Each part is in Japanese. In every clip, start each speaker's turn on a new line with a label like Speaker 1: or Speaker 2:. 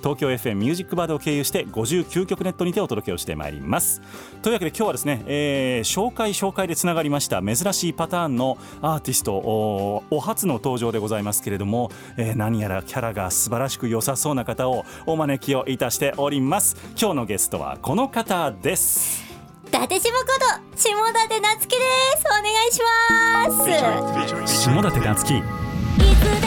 Speaker 1: 東京 FM ミュージックバードを経由して59曲ネットにてお届けをしてまいります。というわけで今日はですね、えー、紹介紹介でつながりました珍しいパターンのアーティストおお初の登場でございますけれども、えー、何やらキャラが素晴らしく良さそうな方をお招きをいたしております。今日のゲストはこの方です。
Speaker 2: 伊達下こと下館夏樹です。お願いします。
Speaker 1: 下館夏樹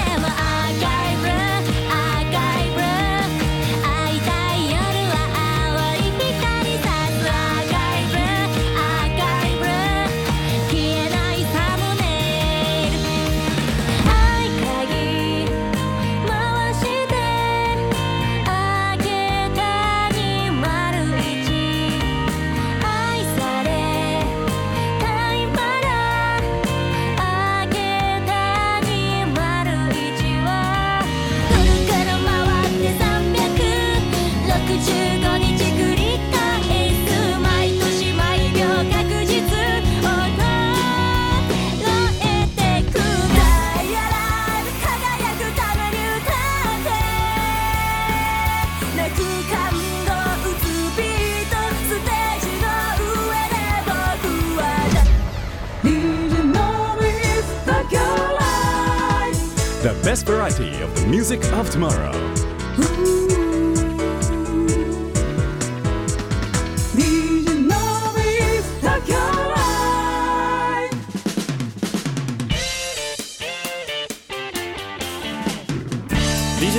Speaker 1: best variety of the music of tomorrow.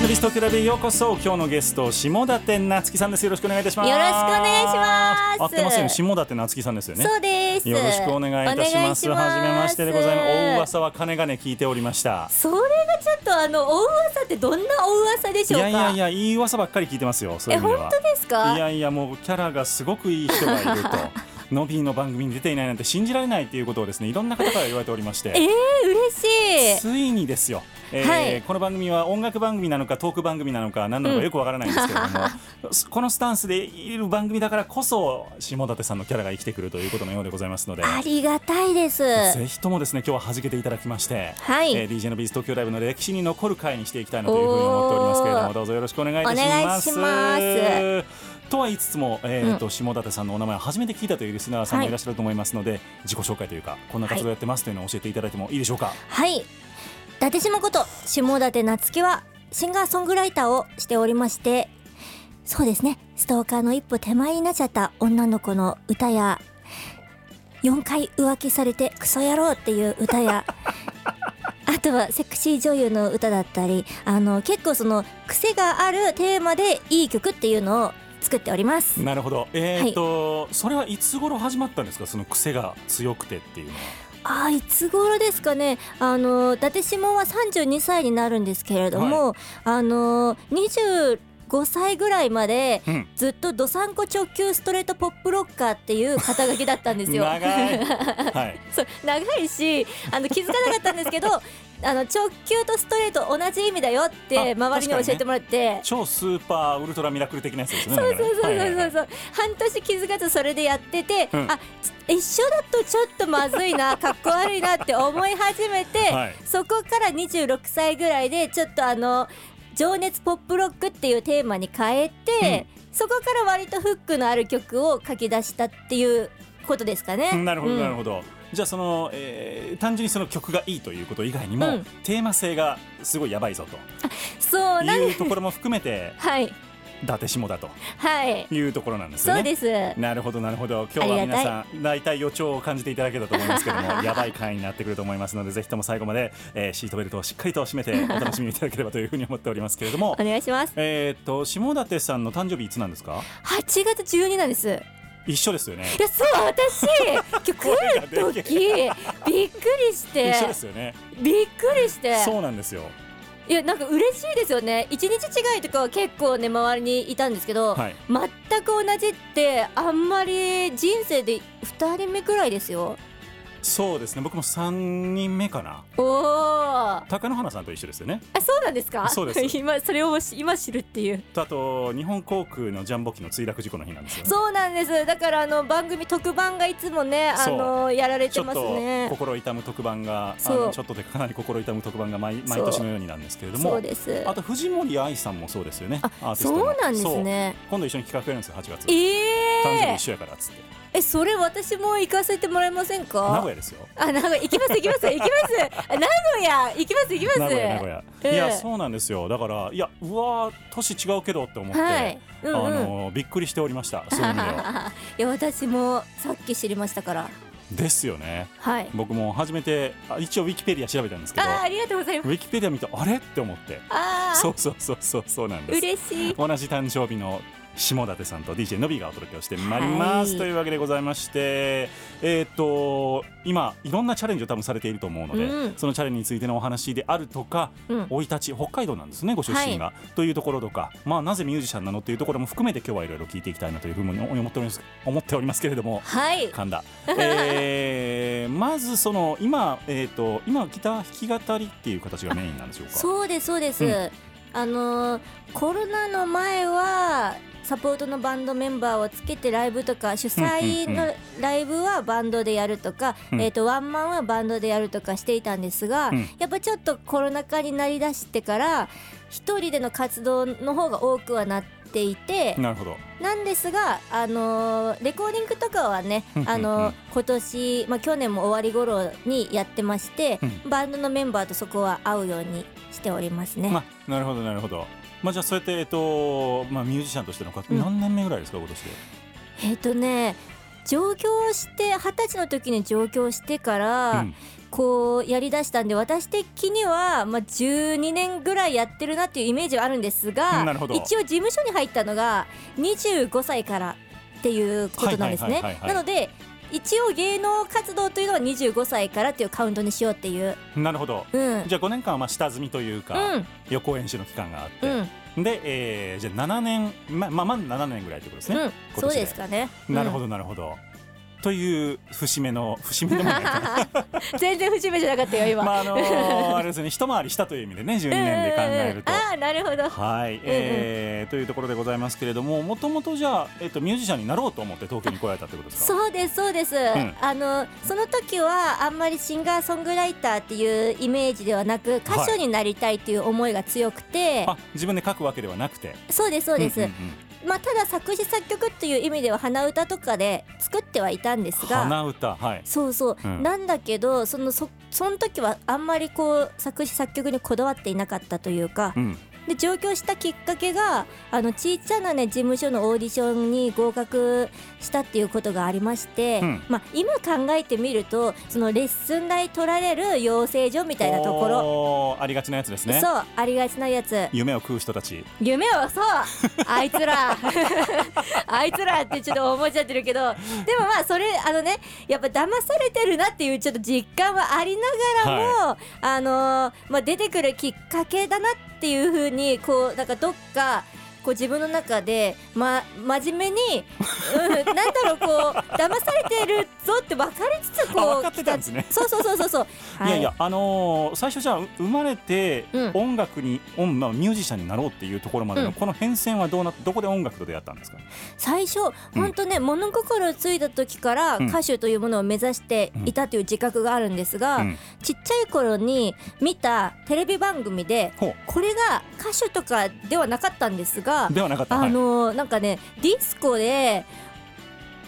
Speaker 1: ビストクラブへようこそ。今日のゲスト下館夏樹さんです。よろしくお願いいたします。
Speaker 2: よろしくお願いします。
Speaker 1: 合ってますよね。下館夏樹さんですよね。
Speaker 2: そうです。
Speaker 1: よろしくお願いいたします。はじめましてでございます。大噂はかねがね聞いておりました。
Speaker 2: それがちょっとあの大噂ってどんな大噂でし
Speaker 1: い
Speaker 2: ょうか？
Speaker 1: やいやいや、いい噂ばっかり聞いてますよ。そ
Speaker 2: え。本当ですか？
Speaker 1: いやいや、もうキャラがすごくいい人がいると。ノビーの番組に出ていないなんて信じられないということをですね、いろんな方から言われておりまし
Speaker 2: えー、
Speaker 1: て。
Speaker 2: 嬉しい。
Speaker 1: ついにですよ、えー
Speaker 2: はい。
Speaker 1: この番組は音楽番組なのかトーク番組なのか何なのかよくわからないんですけれども、このスタンスでいる番組だからこそ下館さんのキャラが生きてくるということのようでございますので
Speaker 2: ありがたいです。
Speaker 1: ぜひともですね今日は弾けていただきまして、
Speaker 2: はい。
Speaker 1: えー DJ のビーズ東京ライブの歴史に残る回にしていきたいなというふうに思っておりますけれどもどうぞよろしくお願いいたします。
Speaker 2: お願いし
Speaker 1: とは言いつつも、えーと下館さんのお名前を初めて聞いたというリスナーさんもいらっしゃると思いますので、自己紹介というかこんな活動やってますというのを教えていただいてもいいでしょうか？
Speaker 2: はい。伊達島こと下館夏樹はシンガーソングライターをしておりましてそうですね。ストーカーの一歩手前になっちゃった女の子の歌や4回浮気されてクソ野郎っていう歌や あとはセクシー女優の歌だったりあの結構その癖があるテーマでいい曲っていうのを作っております。
Speaker 1: なるほど。えーと、それはいつ頃始まったんですか？その癖が強くてっていうのは。
Speaker 2: あーいつ頃ですかね？あの伊達下は32歳になるんですけれども、あの25歳ぐらいまで
Speaker 1: うん
Speaker 2: ずっとどさんこ直球ストレートポップロッカーっていう肩書きだったんですよ。
Speaker 1: 長い。はい。
Speaker 2: そう長いしあの気づかなかったんですけどあの直球とストレート同じ意味だよって
Speaker 1: あ
Speaker 2: 周りに教えてもらって。
Speaker 1: 超スーパーウルトラミラクル的なやつですね。
Speaker 2: そうそうそうそうそう、
Speaker 1: はいはいはい
Speaker 2: 半年気づかずそれでやってて、
Speaker 1: うん
Speaker 2: あ一緒だとちょっとまずいなかっこ悪いなって思い始めて、
Speaker 1: はい
Speaker 2: そこから26歳ぐらいでちょっとあの情熱ポップロックっていうテーマに変えて、そこから割とフックのある曲を書き出したっていうことですかね。
Speaker 1: うんなるほど
Speaker 2: うん。
Speaker 1: なるほど、じゃあその、えー単純にその曲がいいということ以外にも、
Speaker 2: うん。
Speaker 1: テーマ性がすごいやばいぞ
Speaker 2: そう
Speaker 1: いうところも含めて
Speaker 2: はい
Speaker 1: 伊達下田と
Speaker 2: はい。
Speaker 1: いうところなんですよね。
Speaker 2: そうです。
Speaker 1: なるほどなるほど。今日は皆さん大体予兆を感じていただけたと思いますけどもやばい回になってくると思いますので ぜひとも最後まで、えーシートベルトをしっかりと締めてお楽しみいただければというふうに思っておりますけれども。
Speaker 2: お願いします。
Speaker 1: えーっと下館さんの誕生日いつなんですか
Speaker 2: ？8月12なんです。
Speaker 1: 一緒ですよね。
Speaker 2: いやそう私。今日来る時びっくりして。
Speaker 1: 一緒ですよね。
Speaker 2: びっくりして。
Speaker 1: そうなんですよ
Speaker 2: いやなんか嬉しいですよね。一日違いとかは結構ね周りにいたんですけど、
Speaker 1: はい。
Speaker 2: 全く同じってあんまり人生で2人目くらいですよ
Speaker 1: そうですね。僕も三人目かな。
Speaker 2: おおあ
Speaker 1: 高野花さんと一緒ですよね。
Speaker 2: そうなんですか？
Speaker 1: そうです。
Speaker 2: 今それを今知るっていう。
Speaker 1: とあと日本航空のジャンボ機の墜落事故の日なんですよね。
Speaker 2: そうなんです。だからあの番組特番がいつもねあのやられてますね。
Speaker 1: と心痛む特番がちょっとでかなり心痛む特番が毎毎年のようになんですけれど
Speaker 2: そう
Speaker 1: も
Speaker 2: です。
Speaker 1: あと藤森愛さんもそうですよね。
Speaker 2: あそうなんですね。
Speaker 1: 今度一緒に企画やるんですよ。8月。
Speaker 2: ええ
Speaker 1: 誕生日一緒やからっつって
Speaker 2: えそれ私も行かせてもらえませんか？
Speaker 1: 名古屋ですよ。
Speaker 2: あ名古屋。行きます行きます行きます。あ 名古屋。行きます行きます。
Speaker 1: 名古屋名古屋、
Speaker 2: ええ
Speaker 1: いやそうなんですよ。だからいやうわー年違うけどって思って、
Speaker 2: はい。うんうん。
Speaker 1: あのびっくりしておりました。そういう意味では。
Speaker 2: いや私もさっき知りましたから。
Speaker 1: ですよね。
Speaker 2: はい。
Speaker 1: 僕も初めてあ一応ウィキペディア調べたんですけど
Speaker 2: ありがとうございます。
Speaker 1: ウィキペディア見てあれ？って思って。
Speaker 2: あー。
Speaker 1: そうそうそうそうそうなんです。
Speaker 2: 嬉しい。
Speaker 1: 同じ誕生日の下館さんと DJ のびがお届けをしてまいります、
Speaker 2: はい。
Speaker 1: というわけでございましてえーっと今いろんなチャレンジを多分されていると思うので、
Speaker 2: うん。
Speaker 1: そのチャレンジについてのお話であるとか
Speaker 2: うん。
Speaker 1: 生い立ち北海道なんですねご出身が、というところとか、まあ、なぜミュージシャンなのっていうところも含めて今日はいろいろ聞いていきたいなというふうに思っております思っておりますけれども
Speaker 2: はい。
Speaker 1: 噛んだ、えー まずその今、えー、と今ギター弾き語りっていう形がメインなんでしょうか？
Speaker 2: そうですそうです、
Speaker 1: うん
Speaker 2: あのーコロナの前はサポートのバンドメンバーをつけてライブとか主催のライブはバンドでやるとか、
Speaker 1: うん。
Speaker 2: えー、とワンマンはバンドでやるとかしていたんですが、
Speaker 1: うん。
Speaker 2: やっぱちょっとコロナ禍になりだしてから一人での活動の方が多くはなっていて、
Speaker 1: なるほど
Speaker 2: なんですが、あのーレコーディングとかはねあのー今年、まあ、去年も終わり頃にやってまして、
Speaker 1: う
Speaker 2: バンドのメンバーとそこは会うようにしておりますね。
Speaker 1: まあ、なるほどなるほど。まあじゃあそうやってえっとまあミュージシャンとしての活動、
Speaker 2: うん
Speaker 1: 何年目ぐらいですか今年で？
Speaker 2: えっ、とね上京して二十歳の時に上京してから、
Speaker 1: うん
Speaker 2: こうやりだしたんで私的には、まあ、12年ぐらいやってるなっていうイメージはあるんですが一応事務所に入ったのが25歳からっていうことなんですね。なので一応芸能活動というのは25歳からっていうカウントにしようっていう。
Speaker 1: なるほど。
Speaker 2: うん。うん
Speaker 1: じゃあ5年間はまあ下積みというか、予行演習の期間があって、
Speaker 2: うん。
Speaker 1: で、えー、じゃあ7年ままあまあ7年ぐらいってことですね。
Speaker 2: うん。そうですかね。
Speaker 1: なるほどなるほど。という節目の節目でもないか
Speaker 2: 全然節目じゃなかったよ今、
Speaker 1: まああのーあれですね一回りしたという意味でね 12年で考えると。
Speaker 2: ああなるほど
Speaker 1: はい、えーというところでございますけれどももともとじゃあ、えっとミュージシャンになろうと思って東京に来られたってことですか？
Speaker 2: そうですそうです、
Speaker 1: ん。
Speaker 2: あのその時はあんまりシンガーソングライターっていうイメージではなく歌手になりたいっていう思いが強くて、
Speaker 1: あ自分で書くわけではなくて。
Speaker 2: そうですそうです、
Speaker 1: んんうん
Speaker 2: まあただ作詞作曲っていう意味では鼻歌とかで作ってはいたんですが
Speaker 1: 鼻歌はい。
Speaker 2: そうそう、
Speaker 1: うん。
Speaker 2: なんだけどそのそその時はあんまりこう作詞作曲にこだわっていなかったというか、
Speaker 1: うん
Speaker 2: で上京したきっかけがあのちっちゃなね事務所のオーディションに合格したっていうことがありまして、
Speaker 1: うん。
Speaker 2: まあ今考えてみるとそのレッスン代取られる養成所みたいなところ、
Speaker 1: ありがちなやつですね。
Speaker 2: そうありがちなやつ。
Speaker 1: 夢を食う人たち。
Speaker 2: 夢をそうあいつら。あいつらってちょっと思っちゃってるけどでもまあそれあのねやっぱ騙されてるなっていうちょっと実感はありながらも、あのーまあ、出てくるきっかけだなっていうふうににこうなんかどっかこう自分の中で、ま、真面目に、うん、なんだろうこう騙されてるぞって分かりつつこう
Speaker 1: あ分かってたんですね。
Speaker 2: そうそうそうそうそう、は い
Speaker 1: やいやあのー最初じゃあう生まれて
Speaker 2: うん。
Speaker 1: 音楽に、音まあ、ミュージシャンになろうっていうところまでの、
Speaker 2: うん。
Speaker 1: この変遷はどうなどこで音楽と出会ったんですか？
Speaker 2: 最初
Speaker 1: うん。
Speaker 2: 本当ね、物心ついた時から
Speaker 1: うん。
Speaker 2: 歌手というものを目指していたという自覚があるんですが、
Speaker 1: うん。
Speaker 2: ちっちゃい頃に見たテレビ番組で
Speaker 1: ほ
Speaker 2: これが歌手とかではなかったんですが
Speaker 1: うではなかった。
Speaker 2: あのーなんかねディスコで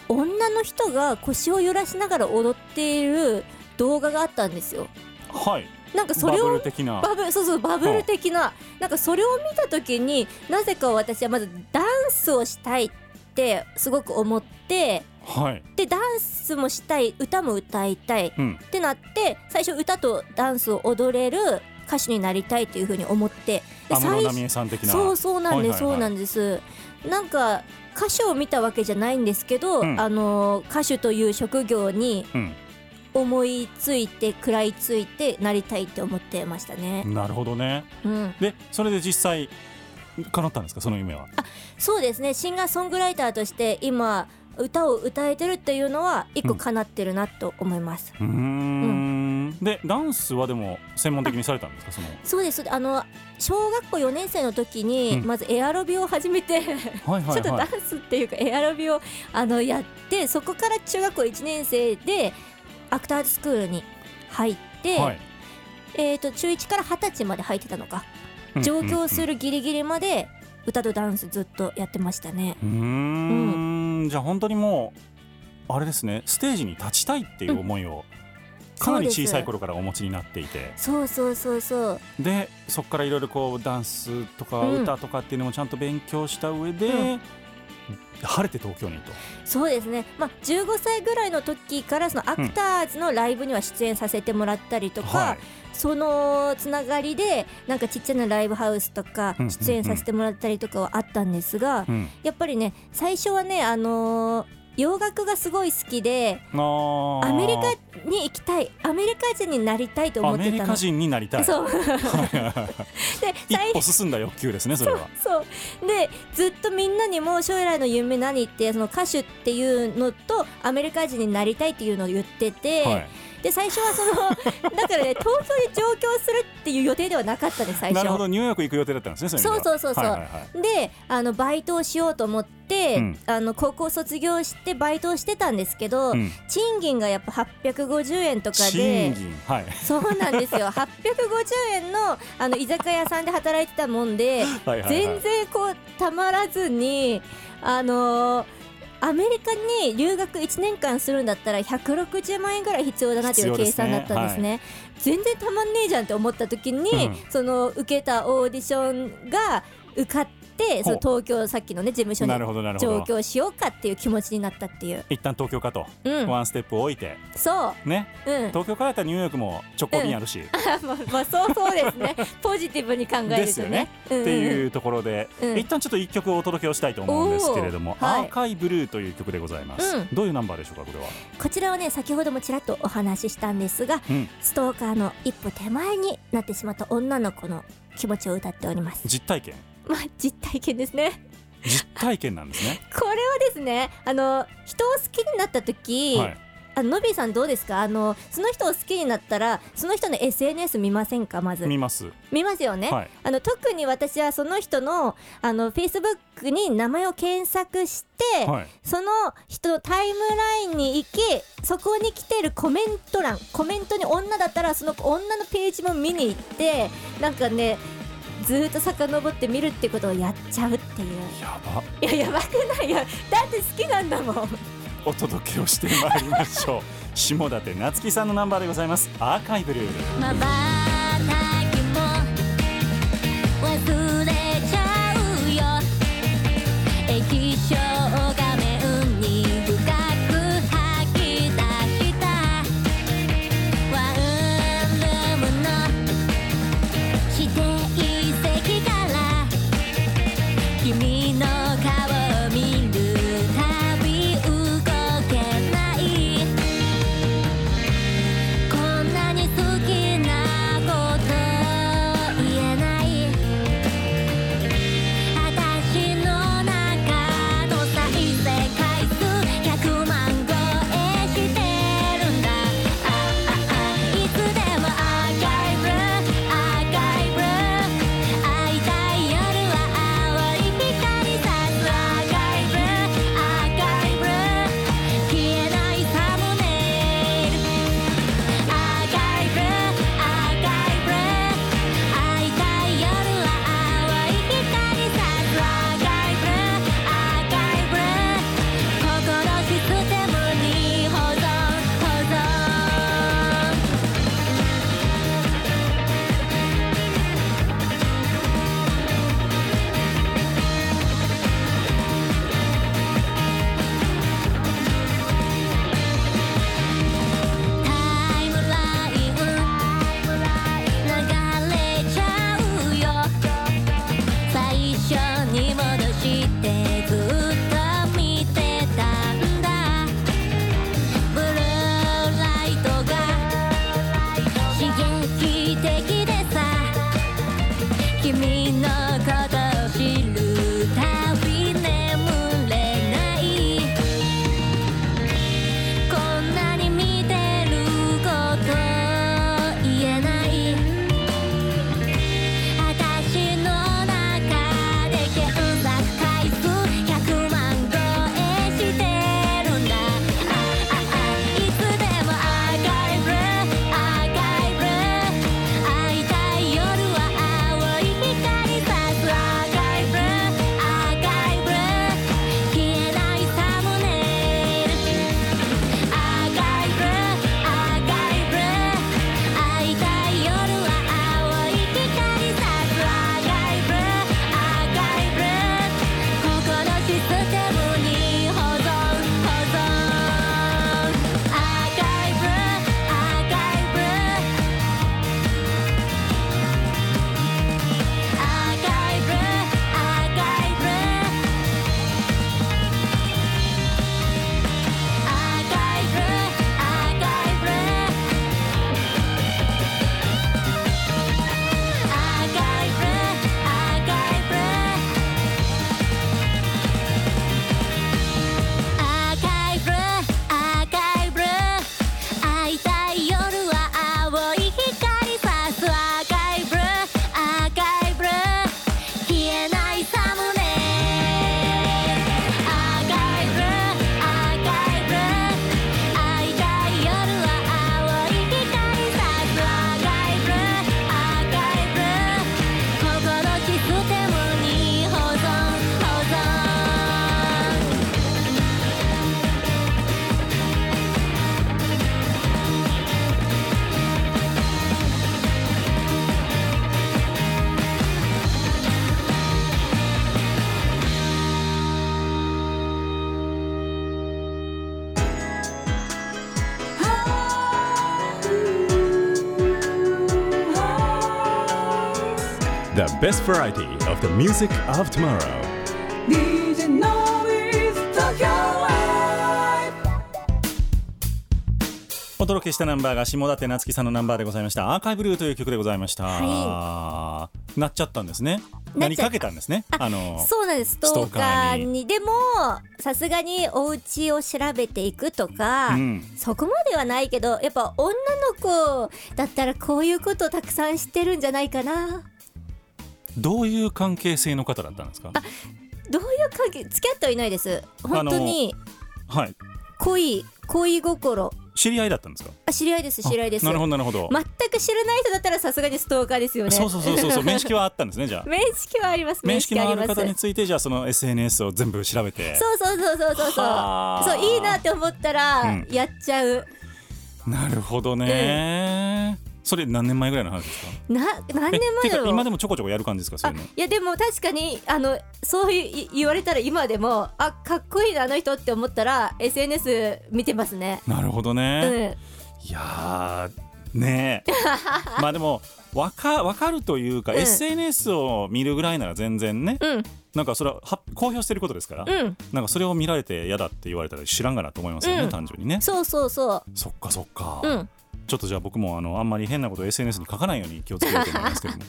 Speaker 2: 女の人が腰を揺らしながら踊っている動画があったんですよ。
Speaker 1: はい、はい、
Speaker 2: なんかそ
Speaker 1: バブ
Speaker 2: れを
Speaker 1: ル的な。
Speaker 2: バブルそうそうバブル的な。なんかそれを見た時になぜか私はまずダンンスをしたいってすごく思って
Speaker 1: はい。
Speaker 2: でダンスもしたい歌も歌いたい
Speaker 1: うん。
Speaker 2: ってなって最初歌とダンスを踊れる歌手になりたいというふうに思ってそうそうなんです、そうなんです。なんか歌手を見たわけじゃないんですけど、
Speaker 1: うん。
Speaker 2: あの歌手という職業に
Speaker 1: うん。
Speaker 2: 思いついて食らいついてなりたいって思ってましたね。
Speaker 1: なるほどね。
Speaker 2: うん、
Speaker 1: でそれで実際叶ったんですか？その夢は。
Speaker 2: そうですね。シンガーソングライターとして今歌を歌えてるっていうのは一個叶ってるなと思います。
Speaker 1: うーん。でダンスはでも専門的にされたんですか？その。
Speaker 2: そうです。あの小学校4年生の時に、
Speaker 1: うん。
Speaker 2: まずエアロビを始めて ちょっと
Speaker 1: はい
Speaker 2: ダンスっていうかエアロビをあのやってそこから中学校1年生でアクターズスクールに入って、
Speaker 1: はい。
Speaker 2: えー、と中1から20歳まで入ってたのか。
Speaker 1: うん。
Speaker 2: 上京するギリギリまで歌とダンスずっとやってましたね。
Speaker 1: うーん。じゃあ本当にもうあれですね。ステージに立ちたいっていう思いをかなり小さい頃からお持ちになっていて。
Speaker 2: そうそうそうそう。
Speaker 1: でそこからいろいろこうダンスとか
Speaker 2: うん。
Speaker 1: 歌とかっていうのもちゃんと勉強した上で、
Speaker 2: うん
Speaker 1: 晴れて東京にと。
Speaker 2: そうですね、まあ、15歳ぐらいの時からそのアクターズのライブには出演させてもらったりとか、
Speaker 1: はい。
Speaker 2: そのつながりでなんかちっちゃなライブハウスとか
Speaker 1: うん
Speaker 2: 出演させてもらったりとかはあったんですが、
Speaker 1: うん。
Speaker 2: やっぱりね最初はねあのー洋楽がすごい好きでアメリカに行きたいアメリカ人になりたいと思
Speaker 1: ア
Speaker 2: ってたの。
Speaker 1: メリカ人になりたい。
Speaker 2: そう。で最
Speaker 1: 一歩進んだ欲求ですねそれは。
Speaker 2: そう。でずっとみんなにも将来の夢何ってその歌手っていうのとアメリカ人になりたいっていうのを言ってて、
Speaker 1: はい
Speaker 2: で最初はその だからね東京に上京するっていう予定ではなかったです最初。
Speaker 1: なるほどニューヨーク行く予定だったんですね
Speaker 2: そうそうそうそう
Speaker 1: はいはいはい。
Speaker 2: であのバイトをしようと思って、
Speaker 1: うん。
Speaker 2: あの高校卒業してバイトをしてたんですけど、
Speaker 1: うん。
Speaker 2: 賃金がやっぱ850円とかで
Speaker 1: 賃金はい。
Speaker 2: そうなんですよ。850円のあの居酒屋さんで働いてたもんで
Speaker 1: はい。
Speaker 2: 全然こうたまらずにあのーアメリカに留学1年間するんだったら160万円ぐらい必要だなっていう計算だったんですね。全然たまんねえじゃんって思った時に、
Speaker 1: うん。
Speaker 2: その受けたオーディションが受かってその東京さっきのね事務所に
Speaker 1: なるほどなるほど。
Speaker 2: 上京しようかっていう気持ちになったっていう。
Speaker 1: 一旦東京かと、
Speaker 2: うん、
Speaker 1: ワンステップ置いて。
Speaker 2: そ
Speaker 1: ね。
Speaker 2: う、うん、
Speaker 1: 東京からやったらニューヨークも直行便あるし、
Speaker 2: まあ、まあそうそうですね。ポジティブに考えるとね。
Speaker 1: ですよね。
Speaker 2: うんうん。
Speaker 1: っていうところで、
Speaker 2: うん。
Speaker 1: 一旦ちょっと一曲お届けをしたいと思うんですけれども「
Speaker 2: おー。はい。
Speaker 1: アーカイブルー」という曲でございます、
Speaker 2: うん。
Speaker 1: どういうナンバーでしょうかこれは、
Speaker 2: こちらはね先ほどもちらっとお話ししたんですが
Speaker 1: うん、
Speaker 2: ストーカーの一歩手前になってしまった女の子の気持ちを歌っております。
Speaker 1: 実体験
Speaker 2: まあ実体験ですね。
Speaker 1: 実体験なんですね。
Speaker 2: これはですねあの人を好きになった時、
Speaker 1: はい。
Speaker 2: あののびーさんどうですか？あのその人を好きになったらその人の SNS 見ませんか？まず。
Speaker 1: 見ます。
Speaker 2: 見ますよね、
Speaker 1: はい。
Speaker 2: あの特に私はその人のあの Facebook に名前を検索して、
Speaker 1: はい。
Speaker 2: その人のタイムラインに行きそこに来てるコメント欄コメントに女だったらその女のページも見に行ってなんかねずーっと遡って見るってことをやっちゃうっていう。
Speaker 1: やば。
Speaker 2: いややばくないよ。だって好きなんだもん。
Speaker 1: お届けをしてまいりましょう。下館夏樹さんのナンバーでございます。アーカイブルー。
Speaker 3: まばたきも忘れ
Speaker 4: best variety of the music of tomorrow.
Speaker 5: DJ Noise Tokyo Live.
Speaker 1: お届けしたナンバーが下館夏樹さんのナンバーでございました。アーカイブルーという曲でございました、
Speaker 2: は
Speaker 1: なっちゃったんですね。
Speaker 2: なっちゃ
Speaker 1: なりかけたんですね？あの
Speaker 2: そうなんです。ストーカーに。でもさすがにお家を調べていくとか、
Speaker 1: うん。
Speaker 2: そこまではないけどやっぱ女の子だったらこういうことたくさん知ってるんじゃないかな
Speaker 1: どういう関係性の方だったんですか？
Speaker 2: どういう関係付き合ってはいないです。本当に
Speaker 1: はい。
Speaker 2: 恋恋心。
Speaker 1: 知り合いだったんですか？
Speaker 2: あ知り合いです知り合いです。
Speaker 1: なるほどなるほど、
Speaker 2: 全く知らない人だったらさすがにストーカーですよね。
Speaker 1: そうそうそうそうそう 面識はあったんですねじゃあ。
Speaker 2: 面識はあります
Speaker 1: 面識のある方についてじゃあその SNS を全部調べて。
Speaker 2: そうそうそうそうそうそう。
Speaker 1: はあ。
Speaker 2: そういいなって思ったら、
Speaker 1: うん。
Speaker 2: やっちゃう。
Speaker 1: なるほどね、それ何年前ぐらいの話ですか？
Speaker 2: な何年前だろう？
Speaker 1: 今でもちょこちょこやる感じですか？そう
Speaker 2: あ
Speaker 1: いうの。
Speaker 2: いやでも確かにあのそういう言われたら今でもあかっこいいなあの人って思ったら SNS 見てますね。
Speaker 1: なるほど
Speaker 2: う
Speaker 1: ね、
Speaker 2: ん、
Speaker 1: いやーねえ。まあでもわかわかるというか、
Speaker 2: うん。
Speaker 1: SNS を見るぐらいなら全然ね、
Speaker 2: うん。
Speaker 1: なんかそれはは公表してることですから、
Speaker 2: うん。
Speaker 1: なんかそれを見られて嫌だって言われたら知らんがなと思いますよね、
Speaker 2: うん。
Speaker 1: 単純にね。
Speaker 2: そうそうそ
Speaker 1: そっかそっか、
Speaker 2: ううん
Speaker 1: ちょっとじゃあ僕もあのあんまり変なことを SNS に書かないように気をつけようと思いますけども。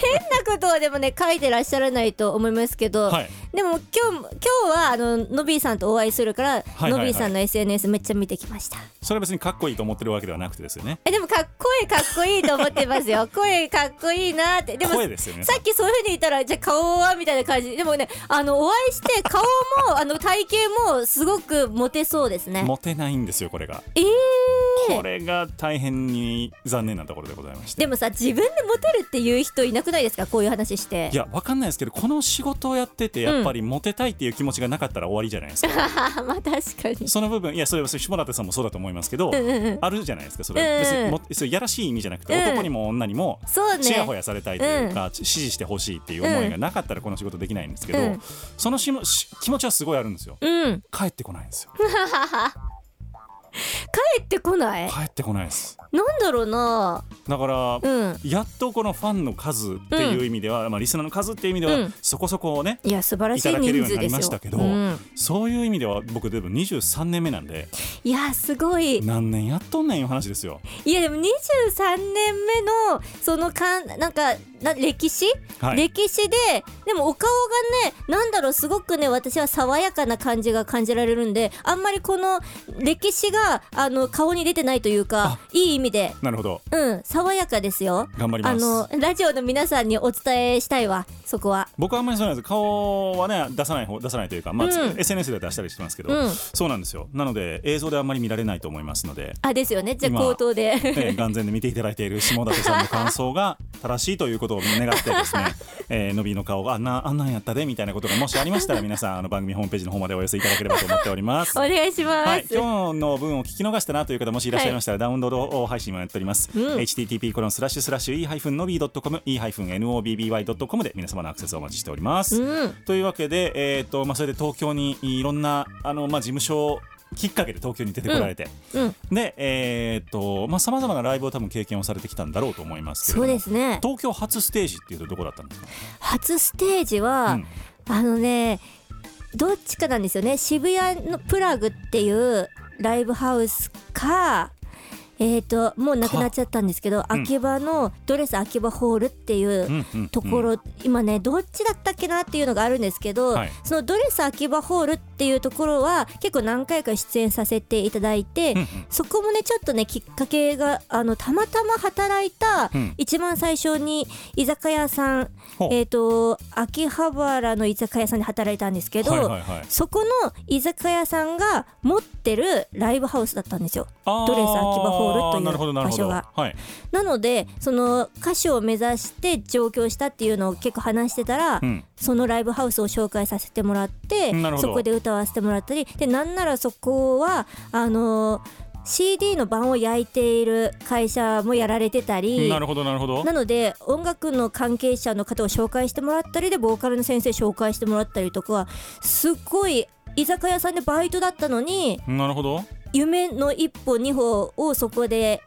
Speaker 2: 変なことはでもね書いてらっしゃらないと思いますけど、
Speaker 1: はい。
Speaker 2: でも今日今日はあののびーさんとお会いするから、
Speaker 1: はいはい
Speaker 2: のびーさんの SNS めっちゃ見てきました。
Speaker 1: それは別にかっこいいと思ってるわけではなくてですよね。
Speaker 2: えでもかっこいいかっこいいと思ってますよ。声かっこいいなって。で も
Speaker 1: 声ですよね。
Speaker 2: さっきそういうふうに言ったらじゃあ顔はみたいな感じ。でもねあのお会いして顔もあの体型もすごくモテそうですね。
Speaker 1: モテないんですよこれが。
Speaker 2: えー。
Speaker 1: これが大変に残念なところでございまして。
Speaker 2: でもさ自分でモテるっていう人いなくないですか？こういう話して。
Speaker 1: いやわかんないですけどこの仕事をやっててやっぱりモテたいっていう気持ちがなかったら終わりじゃないですか、
Speaker 2: まあ確かに。
Speaker 1: その部分いやそれは下館さんもそうだと思いますけど、
Speaker 2: うんうんうん。
Speaker 1: あるじゃないですかそれ、
Speaker 2: うんうん
Speaker 1: 別にもそれやらしい意味じゃなくて、
Speaker 2: うん。
Speaker 1: 男にも女にもちやほやされたいというか、支持してほしいっていう思いがなかったらこの仕事できないんですけど、
Speaker 2: うん。
Speaker 1: そのしもし気持ちはすごいあるんですよ。
Speaker 2: うん。
Speaker 1: 帰ってこないんですよ
Speaker 2: 帰ってこない？
Speaker 1: 帰ってこないです。
Speaker 2: なんだろうな。
Speaker 1: だから、
Speaker 2: うん。
Speaker 1: やっとこのファンの数っていう意味では、まあ、リスナーの数っていう意味では、
Speaker 2: うん。
Speaker 1: そこそこね
Speaker 2: いや素晴らしい
Speaker 1: いただけるようにな
Speaker 2: 人数です
Speaker 1: ましたけど、
Speaker 2: うん。
Speaker 1: そういう意味では僕でも23年目なんで。
Speaker 2: いやすごい。
Speaker 1: 何年やっとんねんいう話ですよ。
Speaker 2: いやでも23年目のそのかんなんかな歴史、
Speaker 1: はい。
Speaker 2: 歴史ででもお顔がねなんだろうすごくね私は爽やかな感じが感じられるんであんまりこの歴史があの顔に出てないというかいい意味で。
Speaker 1: なるほど。
Speaker 2: うん爽やかですよ。あ
Speaker 1: 頑張ります。
Speaker 2: のラジオの皆さんにお伝えしたいわそこは。
Speaker 1: 僕はあんまりそうなんです。顔はね出さない方出さないというか、まあ
Speaker 2: うん。
Speaker 1: SNS では出したりしてますけど、
Speaker 2: うん。
Speaker 1: そうなんですよ。なので映像であんまり見られないと思いますので、
Speaker 2: あですよね。じゃあ
Speaker 1: 今
Speaker 2: 口頭で。
Speaker 1: えー、眼前で見ていただいている下館さんの感想が正しいということを願ってですね、えー、のびの顔があんなあんなんやったでみたいなことがもしありましたら皆さんあの番組ホームページの方までお寄せいただければと思っております。
Speaker 2: お。願いします、
Speaker 1: はい、今日の分を聞き逃したなという方もしいらっしゃいましたら、ダウンロード配信もやっております、
Speaker 2: うん。
Speaker 1: Http コロンスラッシュスラッシュ e-nobby.com e-nobby.com で皆様のアクセスをお待ちしております、
Speaker 2: うん。
Speaker 1: というわけで、えーとまあ、それで東京にいろんなあの、まあ、事務所きっかけで東京に出てこられて、
Speaker 2: うん
Speaker 1: でえっ、とまあさまざまなライブを多分経験をされてきたんだろうと思いますけれど
Speaker 2: そう
Speaker 1: も
Speaker 2: ですね。
Speaker 1: 東京初ステージっていうとどこだったんですか、
Speaker 2: 初ステージは、
Speaker 1: うん。
Speaker 2: あのねどっちかなんですよね。渋谷のプラグっていうライブハウスかえー、ともうなくなっちゃったんですけど、
Speaker 1: うん
Speaker 2: 秋葉のドレス秋葉ホールっていうところ、今ねどっちだったっけなっていうのがあるんですけど、
Speaker 1: はい。
Speaker 2: そのドレス秋葉ホールっていうところは結構何回か出演させていただいて、
Speaker 1: うんうん。
Speaker 2: そこもねちょっとねきっかけがあのたまたま働いた、
Speaker 1: うん。
Speaker 2: 一番最初に居酒屋さん
Speaker 1: ほう。
Speaker 2: えー、と秋葉原の居酒屋さんで働いたんですけど、
Speaker 1: はいはいはい。
Speaker 2: そこの居酒屋さんが持ってるライブハウスだったんですよ。ドレス秋葉ホールという
Speaker 1: なるほどなるほど。
Speaker 2: 場所が。
Speaker 1: はい。
Speaker 2: なのでその歌手を目指して上京したっていうのを結構話してたら、
Speaker 1: うん。
Speaker 2: そのライブハウスを紹介させてもらってそこで歌わせてもらったりでなんならそこはあのー CD の盤を焼いている会社もやられてたり
Speaker 1: なるほどなるほど。
Speaker 2: なので音楽の関係者の方を紹介してもらったりでボーカルの先生紹介してもらったりとかすっごい居酒屋さんでバイトだったのに
Speaker 1: なるほど
Speaker 2: 夢の一歩二歩をそこで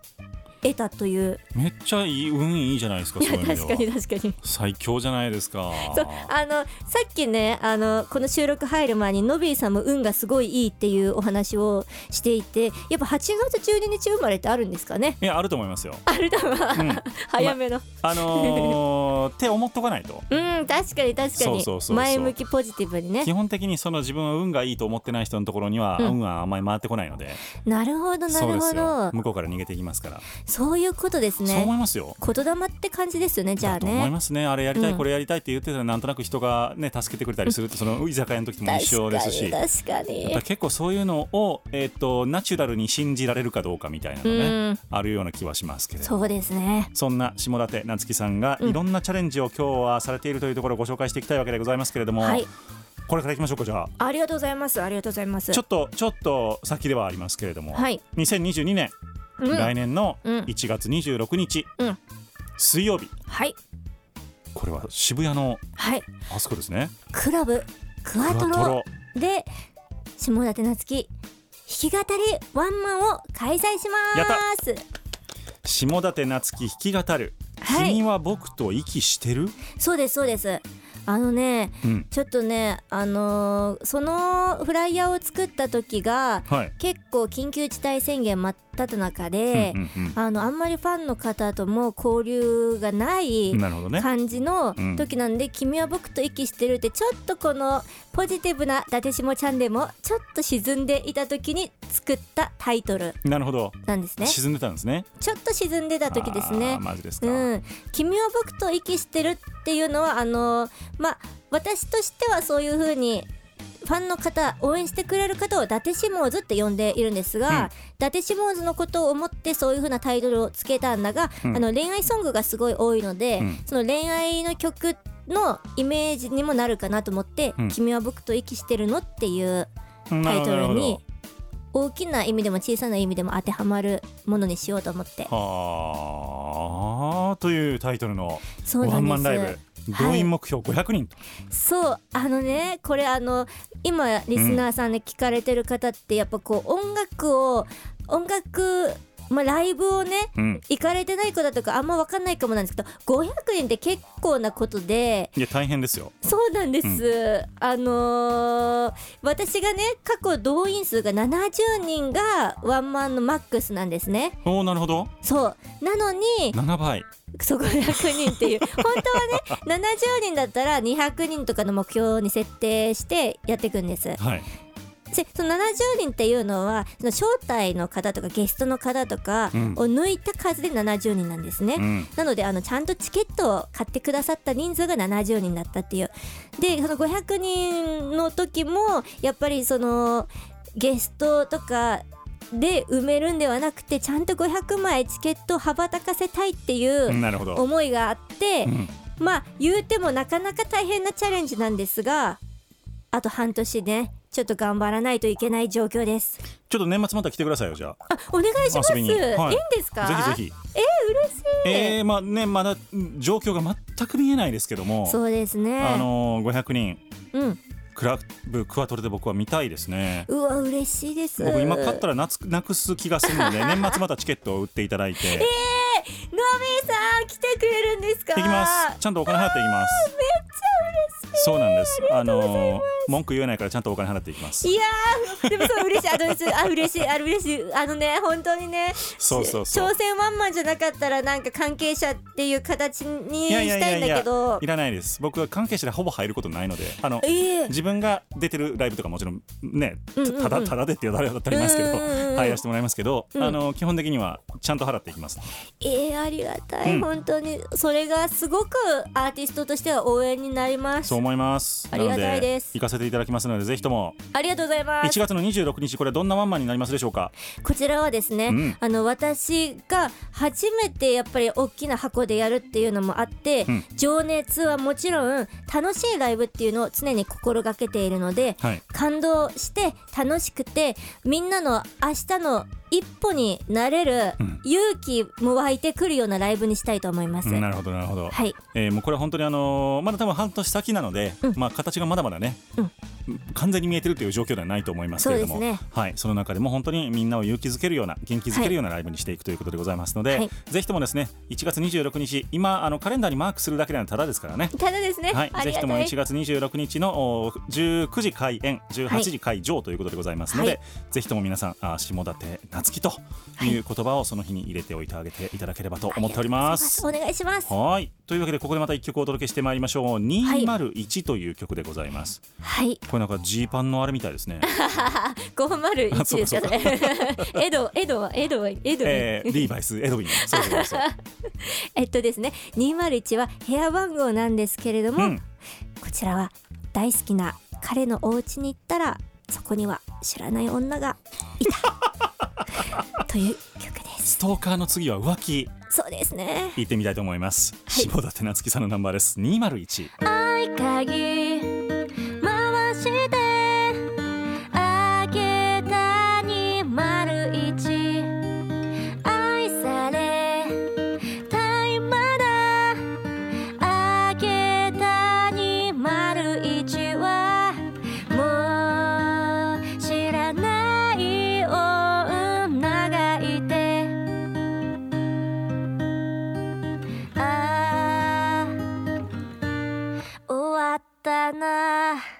Speaker 2: 得たという。
Speaker 1: めっちゃいい運いいじゃないですか
Speaker 2: いや確かに確かに。
Speaker 1: 最強じゃないですか。
Speaker 2: そうあのさっきねあのこの収録入る前にノビーさんも運がすごいいいっていうお話をしていてやっぱ8月12日生まれってあるんですかね？
Speaker 1: いやあると思いますよ。
Speaker 2: あるだわ、
Speaker 1: う。ん。
Speaker 2: 早めの、
Speaker 1: あのーって思っとかないと。
Speaker 2: うん確かに確かに。
Speaker 1: そうそうそうそう。
Speaker 2: 前向きポジティブにね。
Speaker 1: 基本的にその自分は運がいいと思ってない人のところには、
Speaker 2: うん。
Speaker 1: 運はあんまり回ってこないので。
Speaker 2: なるほどなるほど。
Speaker 1: 向こうから逃げていきますから、
Speaker 2: そういうことです
Speaker 1: そう思い
Speaker 2: ね
Speaker 1: ますよ。
Speaker 2: 言霊って感じですよ。ねじゃあ
Speaker 1: だと思い
Speaker 2: ね
Speaker 1: ますね。あれやりたい、
Speaker 2: うん。
Speaker 1: これやりたいって言ってたらなんとなく人がね助けてくれたりするとその居酒屋の時も一緒ですし。
Speaker 2: 確かに。確かに
Speaker 1: り結構そういうのを、えっとナチュラルに信じられるかどうかみたいなのね、
Speaker 2: うん。
Speaker 1: あるような気はしますけれど
Speaker 2: そうですね。
Speaker 1: そんな下館夏樹さんが
Speaker 2: うん。
Speaker 1: いろんなチャレンジを今日はされているというところをご紹介していきたいわけでございますけれども、
Speaker 2: はい。
Speaker 1: これからいきましょうかじゃあ。
Speaker 2: ありがとうございます。ありがとうございます。
Speaker 1: ちょっとちょっと先ではありますけれども、
Speaker 2: はい。
Speaker 1: 2022年、
Speaker 2: うん
Speaker 1: 来年の
Speaker 2: うん。
Speaker 1: 1月26日、
Speaker 2: うん。
Speaker 1: 水曜日。
Speaker 2: はい。
Speaker 1: これは渋谷の
Speaker 2: はい。
Speaker 1: あそこですね。
Speaker 2: クラブ。クワトロ。で下館夏樹弾き語りワンマンを開催します。
Speaker 1: 下館夏樹弾き語る、
Speaker 2: はい。
Speaker 1: 君は僕と息してる、
Speaker 2: そうですそうです。あのね
Speaker 1: うん。
Speaker 2: ちょっとねあのーそのフライヤーを作った時が
Speaker 1: はい。
Speaker 2: 結構緊急事態宣言真っ只中で、
Speaker 1: うんうん
Speaker 2: あのあんまりファンの方とも交流がない感じの
Speaker 1: うん。
Speaker 2: 時なんで「君は僕と息してる」ってちょっとこのポジティブな伊達下チャンネルもちょっと沈んでいた時に作ったタイトル
Speaker 1: なるほど、
Speaker 2: なんですね。
Speaker 1: 沈んでたんですね。
Speaker 2: ちょっと沈んでた時ですね。
Speaker 1: マジですか、
Speaker 2: うん、君は僕と息してるっていうのはあのまあ私としてはそういう風にファンの方応援してくれる方を伊達シモーズって呼んでいるんですが、
Speaker 1: うん。
Speaker 2: 伊達シモーズのことを思ってそういう風なタイトルをつけたんだが、
Speaker 1: うん。
Speaker 2: あの恋愛ソングがすごい多いので、
Speaker 1: うん。
Speaker 2: その恋愛の曲のイメージにもなるかなと思って「
Speaker 1: うん。
Speaker 2: 君は僕と息してるの?」っていう
Speaker 1: な
Speaker 2: タイトルに大きな意味でも小さな意味でも当てはまるものにしようと思って。
Speaker 1: はあ。というタイトルのワンマンライブ動員目標500人と、
Speaker 2: そうあのねこれあの今リスナーさんで聞かれてる方ってやっぱこう音楽を音楽まあライブをね
Speaker 1: うん、
Speaker 2: 行かれてない方とかあんま分かんないかもなんですけど500人って結構なことで
Speaker 1: いや大変ですよ。
Speaker 2: そうなんです、あのー私がね過去動員数が70人がワンマンのマックスなんですね。
Speaker 1: おおなるほど。
Speaker 2: そう。なのに
Speaker 1: 7倍。
Speaker 2: そう500人っていう。本当はね70人だったら200人とかの目標に設定してやっていくんです。
Speaker 1: はい。
Speaker 2: でその70人っていうのはその招待の方とかゲストの方とか
Speaker 1: うん。
Speaker 2: を抜いた数で70人なんですね、
Speaker 1: うん。
Speaker 2: なのであのちゃんとチケットを買ってくださった人数が70人だったっていう。でその500人の時もやっぱりそのゲストとかで埋めるんではなくてちゃんと500枚チケットを羽ばたかせたいっていう思いがあって、
Speaker 1: うん。
Speaker 2: まあ言うてもなかなか大変なチャレンジなんですがあと半年ねちょっと頑張らないといけない状況です。
Speaker 1: ちょっと年末また来てくださいよじゃあ。
Speaker 2: あお願いします。いいん
Speaker 1: 遊びに。はい。
Speaker 2: ですか？
Speaker 1: ぜひぜひ。
Speaker 2: えー、嬉しい、
Speaker 1: えー、まあねまだうん状況が全く見えないですけども。
Speaker 2: そうですね。
Speaker 1: あのー、500人
Speaker 2: うん。
Speaker 1: クラブクワトロで僕は見たいですね。
Speaker 2: うわ嬉しいです。
Speaker 1: 僕今買った
Speaker 2: ら
Speaker 1: らなつなくす気がするので 年末またチケットを売っていただいて。
Speaker 2: ノビーさん来てくれるんですか？
Speaker 1: 行きます。ちゃんとお金払っていきます。めっちゃ嬉しい。そうなんです。あのー、文句言えないからちゃんとお金払っていきます。
Speaker 2: いやーでもそう嬉しいあのあ嬉しいあ嬉しい。あのね本当にね
Speaker 1: そうそうそう。
Speaker 2: 挑戦ワンマンじゃなかったらなんか関係者っていう形にしたいんだけど。
Speaker 1: いらないです。僕は関係者でほぼ入ることないのであの
Speaker 2: ええ
Speaker 1: 自分が出てるライブとかもちろんねただただでって言うとあれたりますけど入らせてもらいますけど、
Speaker 2: うん。
Speaker 1: あの基本的にはちゃんと払っていきます。
Speaker 2: ええありがたい、
Speaker 1: うん。
Speaker 2: 本当に。それがすごくアーティストとしては応援になります。
Speaker 1: そう思います。
Speaker 2: ありがたいです。
Speaker 1: 行かせていただきますのでぜひとも。
Speaker 2: ありがとうございます。
Speaker 1: 1月の26日これどんなワンマンになりますでしょうか？
Speaker 2: こちらはですね、
Speaker 1: うん。
Speaker 2: あの私が初めてやっぱり大きな箱でやるっていうのもあって、
Speaker 1: うん。
Speaker 2: 情熱はもちろん楽しいライブっていうのを常に心がけているので
Speaker 1: はい。
Speaker 2: 感動して楽しくてみんなの明日の一歩になれる
Speaker 1: うん。
Speaker 2: 勇気も湧いてくるようなライブにしたいと思います。
Speaker 1: なるほどなるほど、
Speaker 2: はい、
Speaker 1: えーもうこれは本当にあのーまだ多分半年先なので、
Speaker 2: うん。
Speaker 1: まあ形がまだまだね、
Speaker 2: うん。
Speaker 1: 完全に見えてるという状況ではないと思いますけれども、
Speaker 6: ね。
Speaker 1: はい、その中でも本当にみんなを勇気づけるような元気づけるようなライブにしていくということでございますので、
Speaker 6: はい。
Speaker 1: ぜひともですね1月26日今あのカレンダーにマークするだけではただですからね。
Speaker 6: ただですね、
Speaker 1: はい、
Speaker 6: あ
Speaker 1: ぜひとも
Speaker 6: りがたい
Speaker 1: 1月26日のお19時開演18時開場ということでございますので、
Speaker 6: はい。
Speaker 1: ぜひとも皆さんあ下館夏樹とい。う言葉をその日に入れておいてあげていただければと思っております。
Speaker 6: お願いします。
Speaker 1: はい。というわけでここでまた一曲お届けしてまいりましょう。201という曲でございます、
Speaker 6: はい。
Speaker 1: これなんかジーパンのあれみたいですね。
Speaker 6: 501です かね エドエドはエドはエドに、
Speaker 1: えー、リーバイスエドウィン。そうそうそう
Speaker 6: えっとですね。201は部屋番号なんですけれども、
Speaker 1: うん。
Speaker 6: こちらは大好きな彼のお家に行ったらそこには知らない女がいた という曲です。
Speaker 1: ストーカーの次は浮気。
Speaker 6: そうですね。
Speaker 1: 行ってみたいと思います、
Speaker 6: はい。
Speaker 1: 下館夏樹さんのナンバーです。201
Speaker 2: 合鍵な。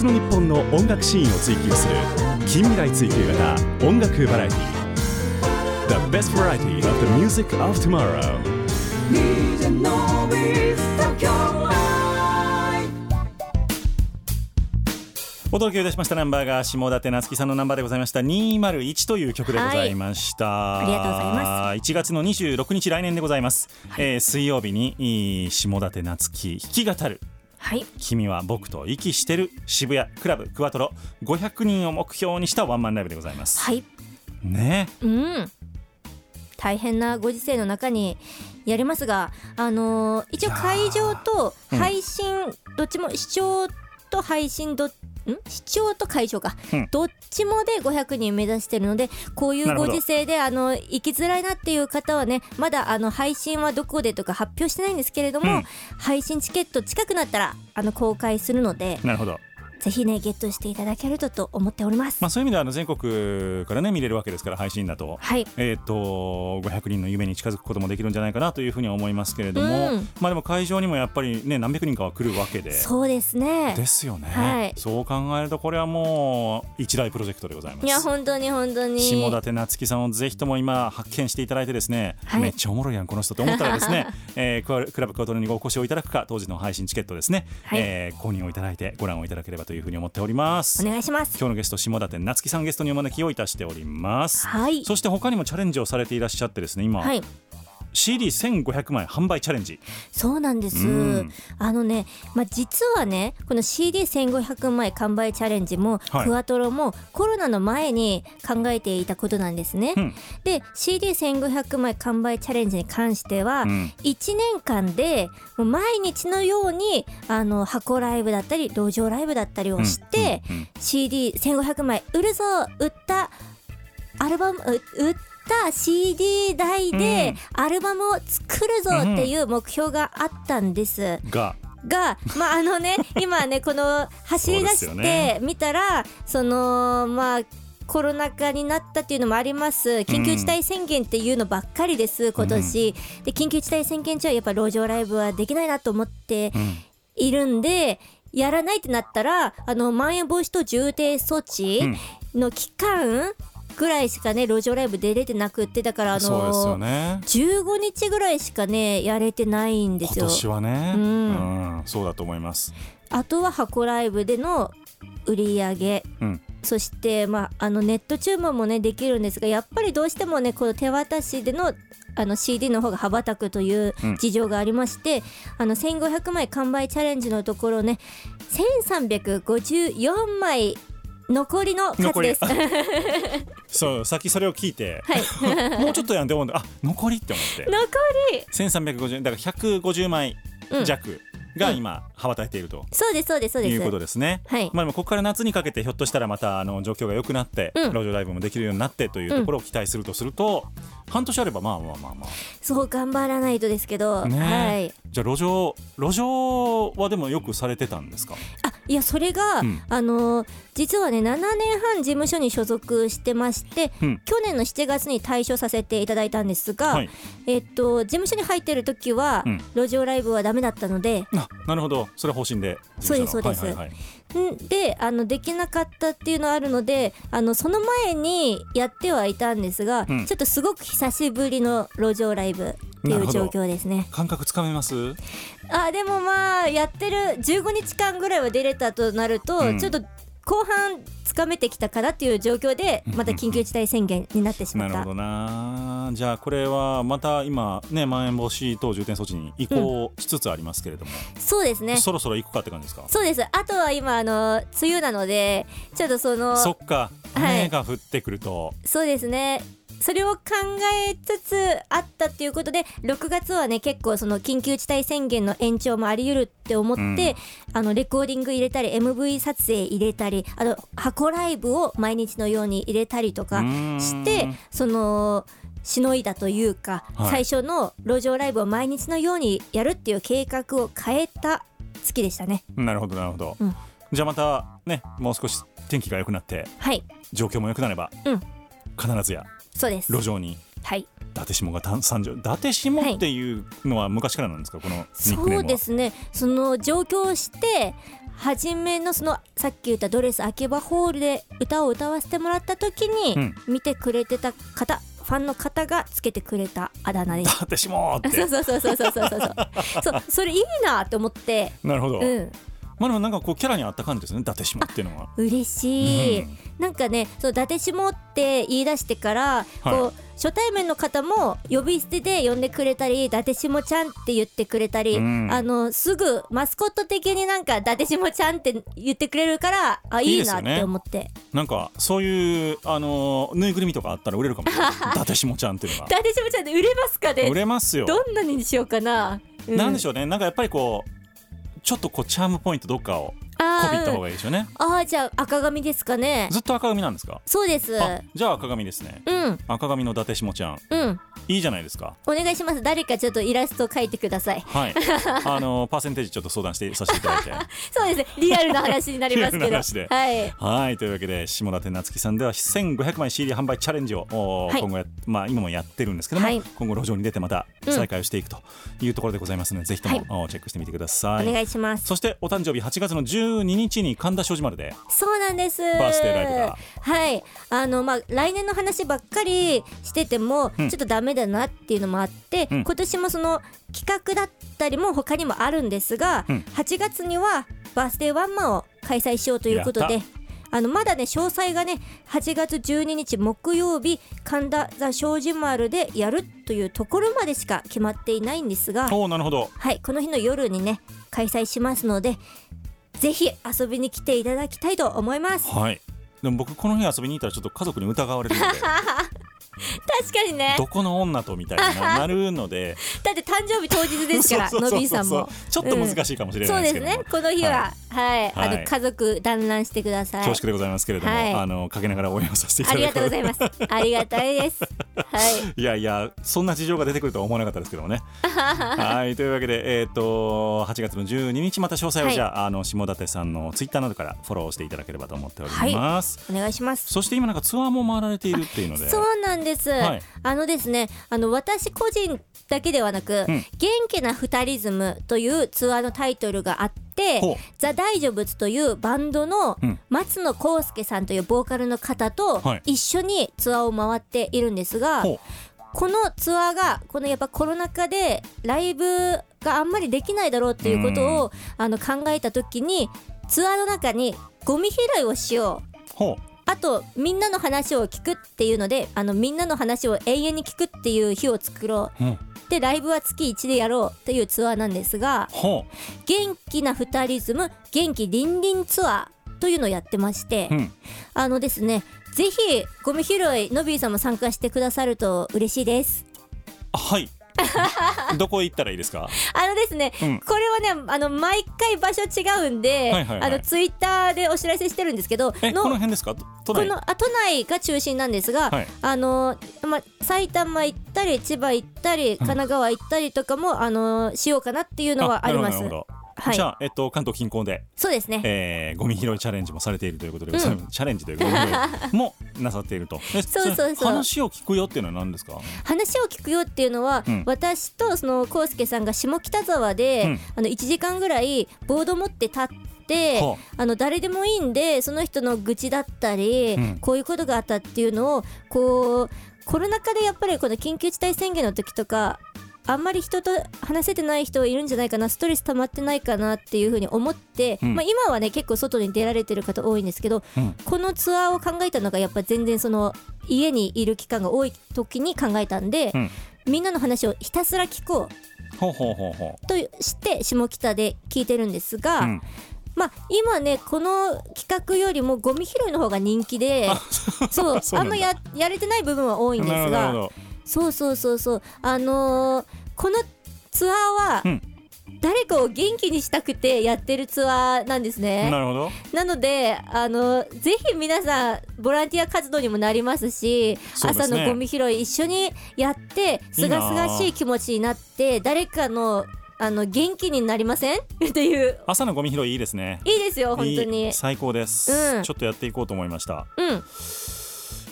Speaker 4: 別の日本の音楽シーンを追求する近未来追求型音楽バラエティ The best variety of the music of tomorrow.
Speaker 1: お届けいたしましたナンバーが下館夏樹さんのナンバーでございました。201という曲でございました、
Speaker 2: ありがとうございま
Speaker 1: 1月の26日来年でございます、えー水曜日にいい下館夏樹弾き語る
Speaker 2: はい。
Speaker 1: 君は僕と息してる渋谷クラブクワトロ500人を目標にしたワンマンライブでございます、
Speaker 2: はい。
Speaker 1: ね。
Speaker 2: うん。大変なご時世の中にやりますがあのー一応会場と配信、どっちも視聴と配信どん視聴と会場か、
Speaker 1: うん。
Speaker 2: どっちもで500人目指してるのでこういうご時世であの行きづらいなっていう方はねまだあの配信はどこでとか発表してないんですけれども、
Speaker 1: うん。
Speaker 2: 配信チケット近くなったらあの公開するので。
Speaker 1: なるほど
Speaker 2: ぜひねゲットしていただけるとと思っております。
Speaker 1: まあそういう意味ではあの全国からね見れるわけですから配信だと。
Speaker 2: はい。
Speaker 1: えー、と500人の夢に近づくこともできるんじゃないかなというふうには思いますけれども、
Speaker 2: うん。
Speaker 1: まあでも会場にもやっぱりね何百人かは来るわけで
Speaker 2: そうですね。
Speaker 1: ですよね、
Speaker 2: はい。
Speaker 1: そう考えるとこれはもう一大プロジェクトでございます。
Speaker 2: いや本当に本当に。
Speaker 1: 下館夏樹さんをぜひとも今発見していただいてですね、
Speaker 2: はい。
Speaker 1: めっちゃおもろいやんこの人と思ったらですね、えークラブクワトロにごお越しをいただくか当時の配信チケットですね、
Speaker 2: はい。
Speaker 1: えー購入をいただいてご覧をいただければというふうに思っております。
Speaker 2: お願いします。
Speaker 1: 今日のゲスト下館夏樹さんゲストにお招きをいたしております、
Speaker 2: はい。
Speaker 1: そして他にもチャレンジをされていらっしゃってですね今、
Speaker 2: はい
Speaker 1: CD1500 枚販売チャレンジ。
Speaker 2: そうなんです。
Speaker 1: うん。
Speaker 2: あのね、まあ、実はねこの CD1500 枚完売チャレンジも、
Speaker 1: はい。
Speaker 2: クワトロもコロナの前に考えていたことなんですね、
Speaker 1: うん。
Speaker 2: で CD1500 枚完売チャレンジに関しては、
Speaker 1: うん。
Speaker 2: 1年間でもう毎日のようにあの箱ライブだったり路上ライブだったりをして、
Speaker 1: うん。うん。うん。
Speaker 2: CD1500 枚売るぞ売ったアルバムう売った CD 代でアルバムを作るぞっていう目標があったんです。
Speaker 1: が。
Speaker 2: がまああのね 今ねこの走り出してみたらそのまあコロナ禍になったっていうのもあります。緊急事態宣言っていうのばっかりです今年、で緊急事態宣言中はやっぱ路上ライブはできないなと思って
Speaker 1: うん。
Speaker 2: いるんで、やらないってなったらあのまん延防止等重点措置の期間ぐらいしかね路上ライブ出れてなくってだからあ
Speaker 1: そうですよ
Speaker 2: の、
Speaker 1: ね
Speaker 2: 15日ぐらいしかねやれてないんです
Speaker 1: 今
Speaker 2: よ。
Speaker 1: 年はね、
Speaker 2: うん。
Speaker 1: うん。そうだと思います。
Speaker 2: あとは箱ライブでの売り上げ。
Speaker 1: うん。
Speaker 2: そして、まあ、あのネット注文もねできるんですがやっぱりどうしてもねこの手渡しでのあの CD の方が羽ばたくという
Speaker 1: うん。
Speaker 2: 事情がありまして、あの1500枚完売チャレンジのところね1354枚残りの数です。
Speaker 1: 残 そうさっきそれを聞いて、
Speaker 2: はい、
Speaker 1: もうちょっとやんで思うんであ残りって思って。
Speaker 2: 残り。
Speaker 1: 1350だから150枚弱が今羽ばたいていると。
Speaker 2: そうですそうですそうです。
Speaker 1: いうことですね。
Speaker 2: はい。
Speaker 1: まあでもここから夏にかけてひょっとしたらまたあの状況が良くなって、
Speaker 2: うん。
Speaker 1: 路上ライブもできるようになってというところを期待するとすると、半年あればまあまあまあまあ。
Speaker 2: そう頑張らないとですけど、
Speaker 1: ね。
Speaker 2: はい。
Speaker 1: じゃあ路上路上はでもよくされてたんですか？
Speaker 2: あいやそれが、
Speaker 1: うん。
Speaker 2: あのー実はね7年半事務所に所属してまして、
Speaker 1: うん。
Speaker 2: 去年の7月に退所させていただいたんですが、
Speaker 1: はい。
Speaker 2: えっと事務所に入ってる時は、
Speaker 1: うん。
Speaker 2: 路上ライブはダメだったので
Speaker 1: あなるほど。それは方針で
Speaker 2: そうですそうです。
Speaker 1: はいはいはい。
Speaker 2: んであのできなかったっていうのはあるのであのその前にやってはいたんですが、
Speaker 1: うん。
Speaker 2: ちょっとすごく久しぶりの路上ライブっていう状況ですね。
Speaker 1: 感覚つかめます？
Speaker 2: あでもまあやってる15日間ぐらいは出れたとなると、
Speaker 1: うん。
Speaker 2: ちょっと後半つかめてきたかなっていう状況でまた緊急事態宣言になってしまった。
Speaker 1: なるほどな。じゃあこれはまた今ねまん延防止等重点措置に移行しつつありますけれども、
Speaker 2: そうですね。
Speaker 1: そろそろ行くかって感じですか？
Speaker 2: そうです。あとは今あの梅雨なのでちょっとその
Speaker 1: そっか。
Speaker 2: はい
Speaker 1: 雨が降ってくると、
Speaker 2: そうですねそれを考えつつあったっていうことで6月はね結構その緊急事態宣言の延長もあり得るって思って、
Speaker 1: うん。
Speaker 2: あのレコーディング入れたり MV 撮影入れたりあと箱ライブを毎日のように入れたりとかしてそのしのいだというか、
Speaker 1: はい。
Speaker 2: 最初の路上ライブを毎日のようにやるっていう計画を変えた月でしたね。
Speaker 1: なるほどなるほど、
Speaker 2: うん。
Speaker 1: じゃあまたねもう少し天気が良くなって
Speaker 2: はい、
Speaker 1: 状況も良くなれば、
Speaker 2: うん。
Speaker 1: 必ずや
Speaker 2: そうです。
Speaker 1: 路上に。
Speaker 2: はい。
Speaker 1: 伊達下が参上伊達下っていうのは昔からなんですか、はい、この
Speaker 2: そうですね。その上京して初めのそのさっき言ったドレス秋葉ホールで歌を歌わせてもらった時に見てくれてた方、うんファンの方がつけてくれたあだ名です。そうそうそうそうそうそうそう。そう。それいいなと思って。
Speaker 1: なるほど。
Speaker 2: うん、
Speaker 1: まあでもなんかこうキャラに合った感じですね伊達下っていうのは。
Speaker 2: 嬉しい、
Speaker 1: うん。
Speaker 2: なんかねそう伊達下って言い出してから、こう初対面の方も呼び捨てで呼んでくれたり伊達下ちゃんって言ってくれたり、
Speaker 1: うん。
Speaker 2: あのすぐマスコット的になんか伊達下ちゃんって言ってくれるからあいいなって思って。
Speaker 1: なんかそういうあのぬいぐるみとかあったら売れるかも伊達下ちゃんっていうの
Speaker 2: 伊達下ちゃんって売れますか
Speaker 1: が売
Speaker 2: ね
Speaker 1: れますよ。
Speaker 2: どんなにしようかな、う
Speaker 1: なんでしょうね。なんかやっぱりこうちょっとこうチャームポイントどっかを
Speaker 2: あ
Speaker 1: こびった方
Speaker 2: ー
Speaker 1: がいいですよね。
Speaker 2: あー。じゃあ赤髪ですかね。
Speaker 1: ずっと赤髪なんですか？
Speaker 2: そうです。
Speaker 1: あじゃあ赤髪ですね。
Speaker 2: うん。
Speaker 1: 赤髪の伊達下ちゃん。
Speaker 2: うん。
Speaker 1: いいじゃないですか。
Speaker 2: お願いします。誰かちょっとイラスト描いてください。
Speaker 1: はい。あのパーセンテージちょっと相談してさせていただいて。
Speaker 2: そうですね。リアルな話になりますけど。
Speaker 1: リアルな話で。
Speaker 2: はい。
Speaker 1: はい。というわけで下館夏樹さんでは1500枚 CD 販売チャレンジを、お
Speaker 2: はい。
Speaker 1: 今後やまあ今もやってるんですけども、
Speaker 2: はい。
Speaker 1: 今後路上に出てまた
Speaker 2: うん。
Speaker 1: 再開をしていくというところでございますので、ぜひとも、チェックしてみてください。
Speaker 2: お願いします。
Speaker 1: そしてお誕生日8月の12日に神田庄司丸で。
Speaker 2: そうなんです。
Speaker 1: バースデーライブが。
Speaker 2: はい。あのまあ来年の話ばっかりしてても、
Speaker 1: うん。
Speaker 2: ちょっとダメだなっていうのもあって、
Speaker 1: うん。
Speaker 2: 今年もその企画だったりも他にもあるんですが、
Speaker 1: うん。
Speaker 2: 8月にはバースデーワンマンを開催しようということ
Speaker 1: や
Speaker 2: であのまだね詳細がね8月12日木曜日神田ザ庄司丸でやるというところまでしか決まっていないんですが
Speaker 1: おおなるほど。
Speaker 2: はいこの日の夜にね開催しますのでぜひ遊びに来ていただきたいと思います。
Speaker 1: はい。でも僕この日遊びに行ったらちょっと家族に疑われるので
Speaker 2: 確かにね。
Speaker 1: どこの女とみたいにな なるので。
Speaker 2: だって誕生日当日ですから
Speaker 1: そうそうそうそう。
Speaker 2: のびーさんも。
Speaker 1: ちょっと難しいかもしれ
Speaker 2: そう
Speaker 1: ないでけども、
Speaker 2: ですすね。この日ははい、あ
Speaker 1: はい。
Speaker 2: の家族団らんしてください。
Speaker 1: 恐縮でございますけれども、
Speaker 2: はい。
Speaker 1: あのかけながら応援をさせていた
Speaker 2: あ
Speaker 1: だく
Speaker 2: りがとうございます。ありがたいです。はい。
Speaker 1: いやいやそんな事情が出てくるとは思わなかったですけどもね。はい。というわけでえっ、と8月の12日また詳細を
Speaker 2: はい。
Speaker 1: じゃあ,、あの下館さんのツイッターなどからフォローしていただければと思っております、
Speaker 2: お願いします
Speaker 1: そして今なんかツアーも回られているっていうので
Speaker 2: そうなんです、
Speaker 1: はい。
Speaker 2: あのですねあの私個人だけではなく、
Speaker 1: うん。
Speaker 2: 元気な二人ズムというツアーのタイトルがあってザ・大丈夫というバンドの
Speaker 1: うん。
Speaker 2: 松野康介さんというボーカルの方と
Speaker 1: はい。
Speaker 2: 一緒にツアーを回っているんですが、
Speaker 1: ほう。
Speaker 2: このツアーがこのやっぱコロナ禍でライブがあんまりできないだろうっていうことをあの考えた時にツアーの中にゴミ拾いをしよう。
Speaker 1: ほ
Speaker 2: あとみんなの話を聞くっていうのであのみんなの話を永遠に聞くっていう日を作ろ
Speaker 1: う、うん、
Speaker 2: うでライブは月1でやろうっていうツアーなんですが
Speaker 1: ほ
Speaker 2: 元気な二人ズム元気リンリンツアーというのをやってまして、
Speaker 1: う、うん、
Speaker 2: あのですねぜひゴミ拾いのびーさんも参加してくださると嬉しいです。
Speaker 1: はい どこ行ったらいいですか？
Speaker 2: あのですね、
Speaker 1: うん。
Speaker 2: これはねあの毎回場所違うんで、
Speaker 1: はいはいはい。
Speaker 2: あのツイッターでお知らせしてるんですけど
Speaker 1: えこの辺ですか？都内？
Speaker 2: このあ都内が中心なんですが、
Speaker 1: はい。
Speaker 2: あのまあ、埼玉行ったり千葉行ったり神奈川行ったりとかも、あのしようかなっていうのはあります。はい。
Speaker 1: じゃあ、えっと、関東近郊で、
Speaker 2: そうですね。
Speaker 1: えー、ゴミ拾いチャレンジもされているということで、
Speaker 2: うん。
Speaker 1: チャレンジというかゴミ拾いもなさっているとえ
Speaker 2: そうそうそう。
Speaker 1: れ話を聞くよっていうのは何ですか？
Speaker 2: 話を聞くよっていうのは、
Speaker 1: うん。
Speaker 2: 私とその康介さんが下北沢で、
Speaker 1: うん。
Speaker 2: あの1時間ぐらいボード持って立って
Speaker 1: は
Speaker 2: あの誰でもいいんでその人の愚痴だったり、
Speaker 1: うん。
Speaker 2: こういうことがあったっていうのをこうコロナ禍でやっぱりこの緊急事態宣言の時とかあんまり人と話せてない人いるんじゃないかなストレス溜まってないかなっていうふうに思って、
Speaker 1: うん。
Speaker 2: まあ、今はね結構外に出られてる方多いんですけど、
Speaker 1: うん。
Speaker 2: このツアーを考えたのがやっぱ全然その家にいる期間が多い時に考えたんで、
Speaker 1: うん。
Speaker 2: みんなの話をひたすら聞こう
Speaker 1: ほうほうほうほ
Speaker 2: として下北で聞いてるんですが、まあ今ねこの企画よりもゴミ拾いの方が人気で そうあんまややれてない部分は多いんですが
Speaker 1: ど。
Speaker 2: そうそうそうそう。あのーこのツアーは
Speaker 1: うん。
Speaker 2: 誰かを元気にしたくてやってるツアーなんですね。
Speaker 1: なるほど。
Speaker 2: なのであのぜひ皆さんボランティア活動にもなりますし
Speaker 1: ね。
Speaker 2: 朝のゴミ拾い一緒にやってすがすがしい気持ちになって誰かのあの元気になりません？っていう。
Speaker 1: 朝のゴミ拾いいいですね。
Speaker 2: いいですよ本当に。
Speaker 1: 最高です、
Speaker 2: うん。
Speaker 1: ちょっとやっていこうと思いました。
Speaker 2: うん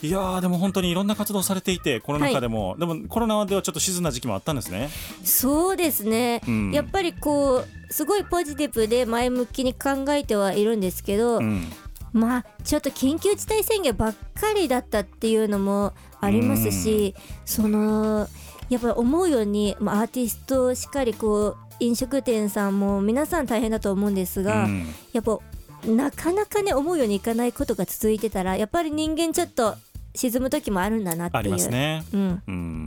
Speaker 1: いやーでも本当にいろんな活動されていてコロナ禍でも、でもコロナではちょっと静な時期もあったんですね。
Speaker 2: そうですね、
Speaker 1: うん。
Speaker 2: やっぱりこうすごいポジティブで前向きに考えてはいるんですけど、
Speaker 1: うん。
Speaker 2: まあちょっと緊急事態宣言ばっかりだったっていうのもありますし、そのやっぱり思うように、まあ、アーティストしっかりこう飲食店さんも皆さん大変だと思うんですが、
Speaker 1: うん。
Speaker 2: やっぱなかなかね思うようにいかないことが続いてたらやっぱり人間ちょっと沈む時もあるんだなっていう。
Speaker 1: ありますね。
Speaker 2: うん、
Speaker 1: うん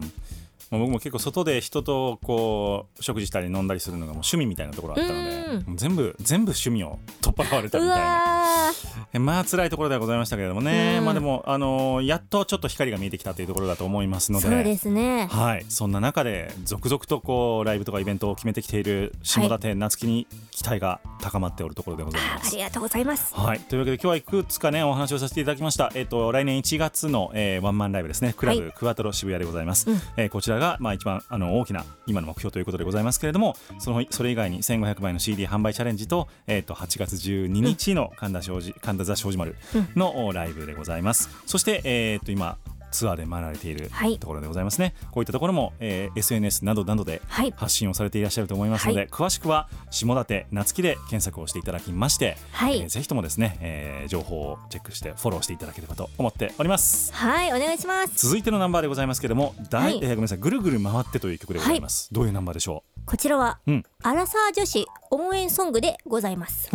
Speaker 1: まあ僕も結構外で人とこう食事したり飲んだりするのがもう趣味みたいなところあったので
Speaker 2: うん。
Speaker 1: 全部全部趣味を取っ払われたみ
Speaker 2: う
Speaker 1: たいな。まあ辛いところではございましたけれどもね、
Speaker 2: うん。
Speaker 1: まあでもあのーやっとちょっと光が見えてきたというところだと思いますので。
Speaker 2: そうですね。
Speaker 1: はい、そんな中で続々とこうライブとかイベントを決めてきている下館夏樹に期待が高まっておるところでございます。
Speaker 2: ありがとうございます。
Speaker 1: はい、というわけで今日はいくつかねお話をさせていただきました、えっと来年1月の、えーワンマンライブですね。クラブ、
Speaker 2: はい。
Speaker 1: クワトロ渋谷でございます、
Speaker 2: うん。
Speaker 1: えーこちらが、まあ、一番あの大きな今の目標ということでございますけれどもそのそれ以外に1500枚の CD 販売チャレンジと,、えっと8月12日の神田庄司神田座庄司丸のおライブでございます、そして、えっと今ツアーで回られている
Speaker 2: はい。
Speaker 1: ところでございますね、こういったところも、えー SNS などなどで
Speaker 2: はい。
Speaker 1: 発信をされていらっしゃると思いますので、
Speaker 2: はい。
Speaker 1: 詳しくは下館夏樹で検索をしていただきまして、
Speaker 2: はい。
Speaker 1: えーぜひともですね、えー情報をチェックしてフォローしていただければと思っております。
Speaker 2: はいお願いします。
Speaker 1: 続いてのナンバーでございますけれども、大
Speaker 2: はい。
Speaker 1: えーごめんなさいぐるぐる回ってという曲でございます、どういうナンバーでしょ
Speaker 2: こちらは、
Speaker 1: うん。
Speaker 2: アラサー女子応援ソングでございます。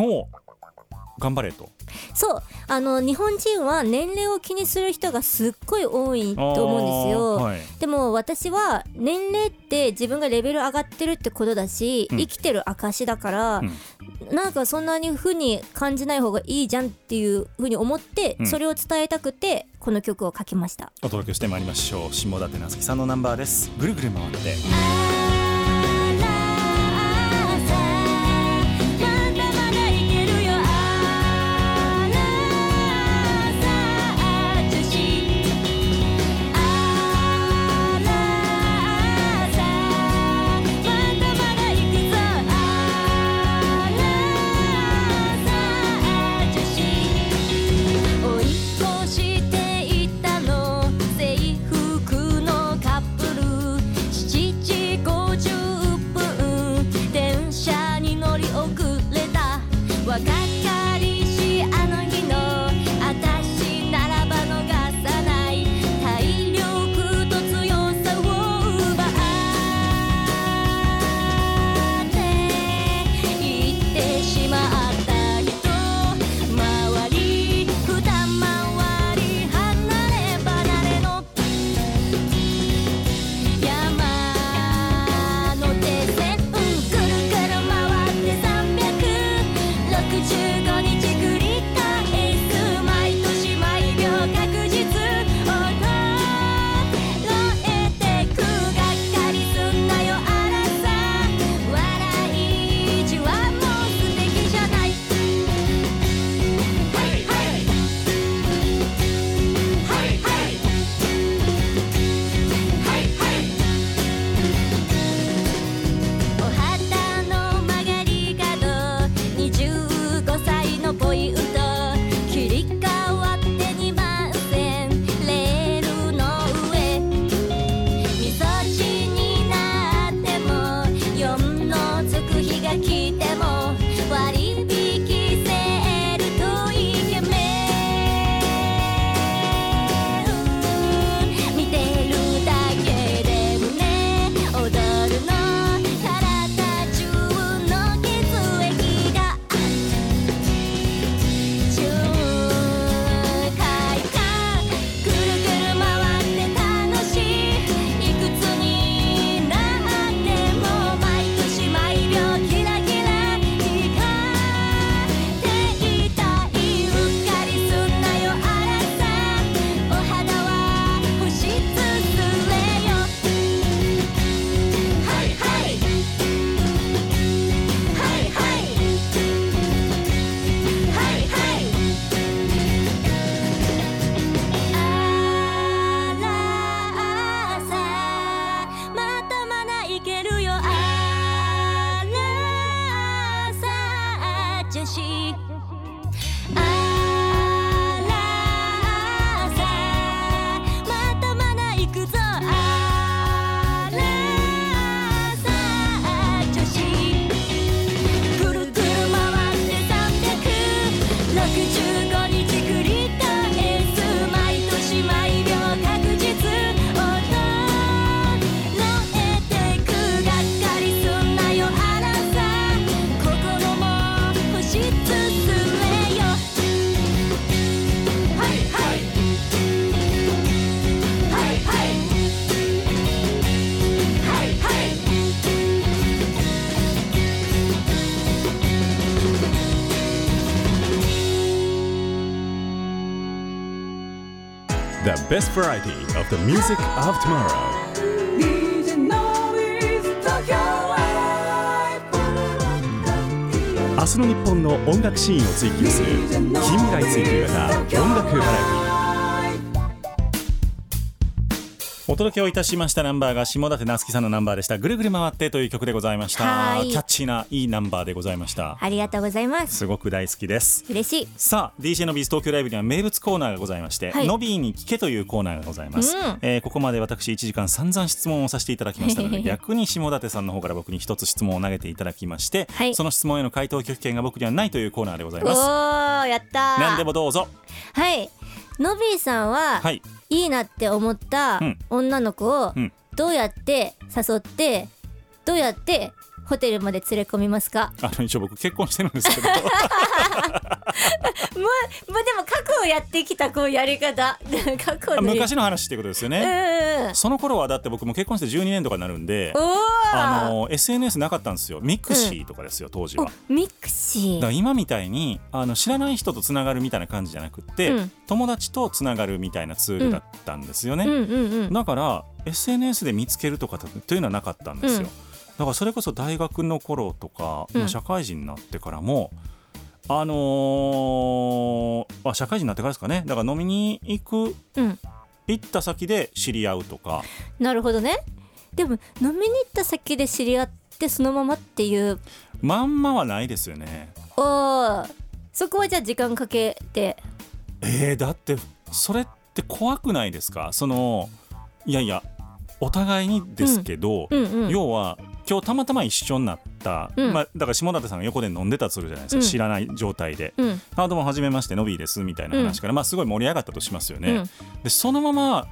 Speaker 1: 頑張れと。
Speaker 2: そう。あの日本人は年齢を気にする人がすっごい多いと思うんですよ、
Speaker 1: はい。
Speaker 2: でも私は年齢って自分がレベル上がってるってことだし、
Speaker 1: うん。
Speaker 2: 生きてる証だから、
Speaker 1: うん。
Speaker 2: なんかそんなに風に感じない方がいいじゃんっていう風に思って、
Speaker 1: うん。
Speaker 2: それを伝えたくてこの曲を書きました。
Speaker 1: お届けしてまいりましょう。下館夏樹さんのナンバーです。ぐるぐる回って
Speaker 4: best variety of the music of tomorrow
Speaker 5: DJ
Speaker 4: 明日の日本の音楽シーンを追求する近未来追求型音楽バラエティ
Speaker 1: お届けをいたしましたナンバーが下館夏樹さんのナンバーでした「ぐるぐる回って」という曲でございました。
Speaker 2: はい。
Speaker 1: キャッチーないいナンバーでございました。
Speaker 2: ありがとうございます。
Speaker 1: すごく大好きです。
Speaker 2: 嬉しい。
Speaker 1: さあ DJ のビーズ東京ライブには名物コーナーがございまして、
Speaker 2: はい。
Speaker 1: ノビーに聞けというコーナーがございます、
Speaker 2: うん。
Speaker 1: えーここまで私1時間散々質問をさせていただきましたので 逆に下館さんの方から僕に一つ質問を投げていただきまして、
Speaker 2: はい。
Speaker 1: その質問への回答拒否権が僕にはないというコーナーでござい
Speaker 2: お
Speaker 1: ます。
Speaker 2: ーやったー。
Speaker 1: 何でもどうぞ。
Speaker 2: はい Nobby さんは、
Speaker 1: はい。
Speaker 2: いいなって思った
Speaker 1: うん。
Speaker 2: 女の子を
Speaker 1: うん。
Speaker 2: どうやって誘ってどうやってホテルまで連れ込みますか？
Speaker 1: あの一応僕結婚してるんですけど。
Speaker 2: もうもうでも過去をやってきたこうやり方。過去の
Speaker 1: 昔の話っていうことですよ
Speaker 2: うん
Speaker 1: ね、
Speaker 2: うんうん。
Speaker 1: その頃はだって僕も結婚して12年とかになるんであの SNS なかったんですよ。ミクシーとかですよ、当時は。
Speaker 2: お mixi。
Speaker 1: だから今みたいにあの知らない人とつながるみたいな感じじゃなくって、
Speaker 2: うん。
Speaker 1: 友達とつながるみたいなツールだったんですよね、
Speaker 2: うんうんうん
Speaker 1: だから SNS で見つけるとかというのはなかったんですよ、
Speaker 2: うん
Speaker 1: だからそれこそ大学の頃とか、
Speaker 2: うん。
Speaker 1: まあ社会人になってからもあのーあ社会人になってからですかね。だから飲みに行く
Speaker 2: うん。
Speaker 1: 行った先で知り合うとか。
Speaker 2: なるほどね。でも飲みに行った先で知り合ってそのままっていう。
Speaker 1: まんまはないですよね。
Speaker 2: おー。そこはじゃあ時間かけて。
Speaker 1: えー、だってそれって怖くないですか？そのいやいやお互いにですけど、
Speaker 2: うんうん。
Speaker 1: 要は今日たまたま一緒になった、
Speaker 2: うん。
Speaker 1: まあ、だから下館さんが横で飲んでたとするじゃないですか、
Speaker 2: うん。
Speaker 1: 知らない状態で。
Speaker 2: うん「
Speaker 1: あどうもはじめましてノビーです」みたいな話から、まあ、すごい盛り上がったとしますよね。
Speaker 2: うん。
Speaker 1: でそのまま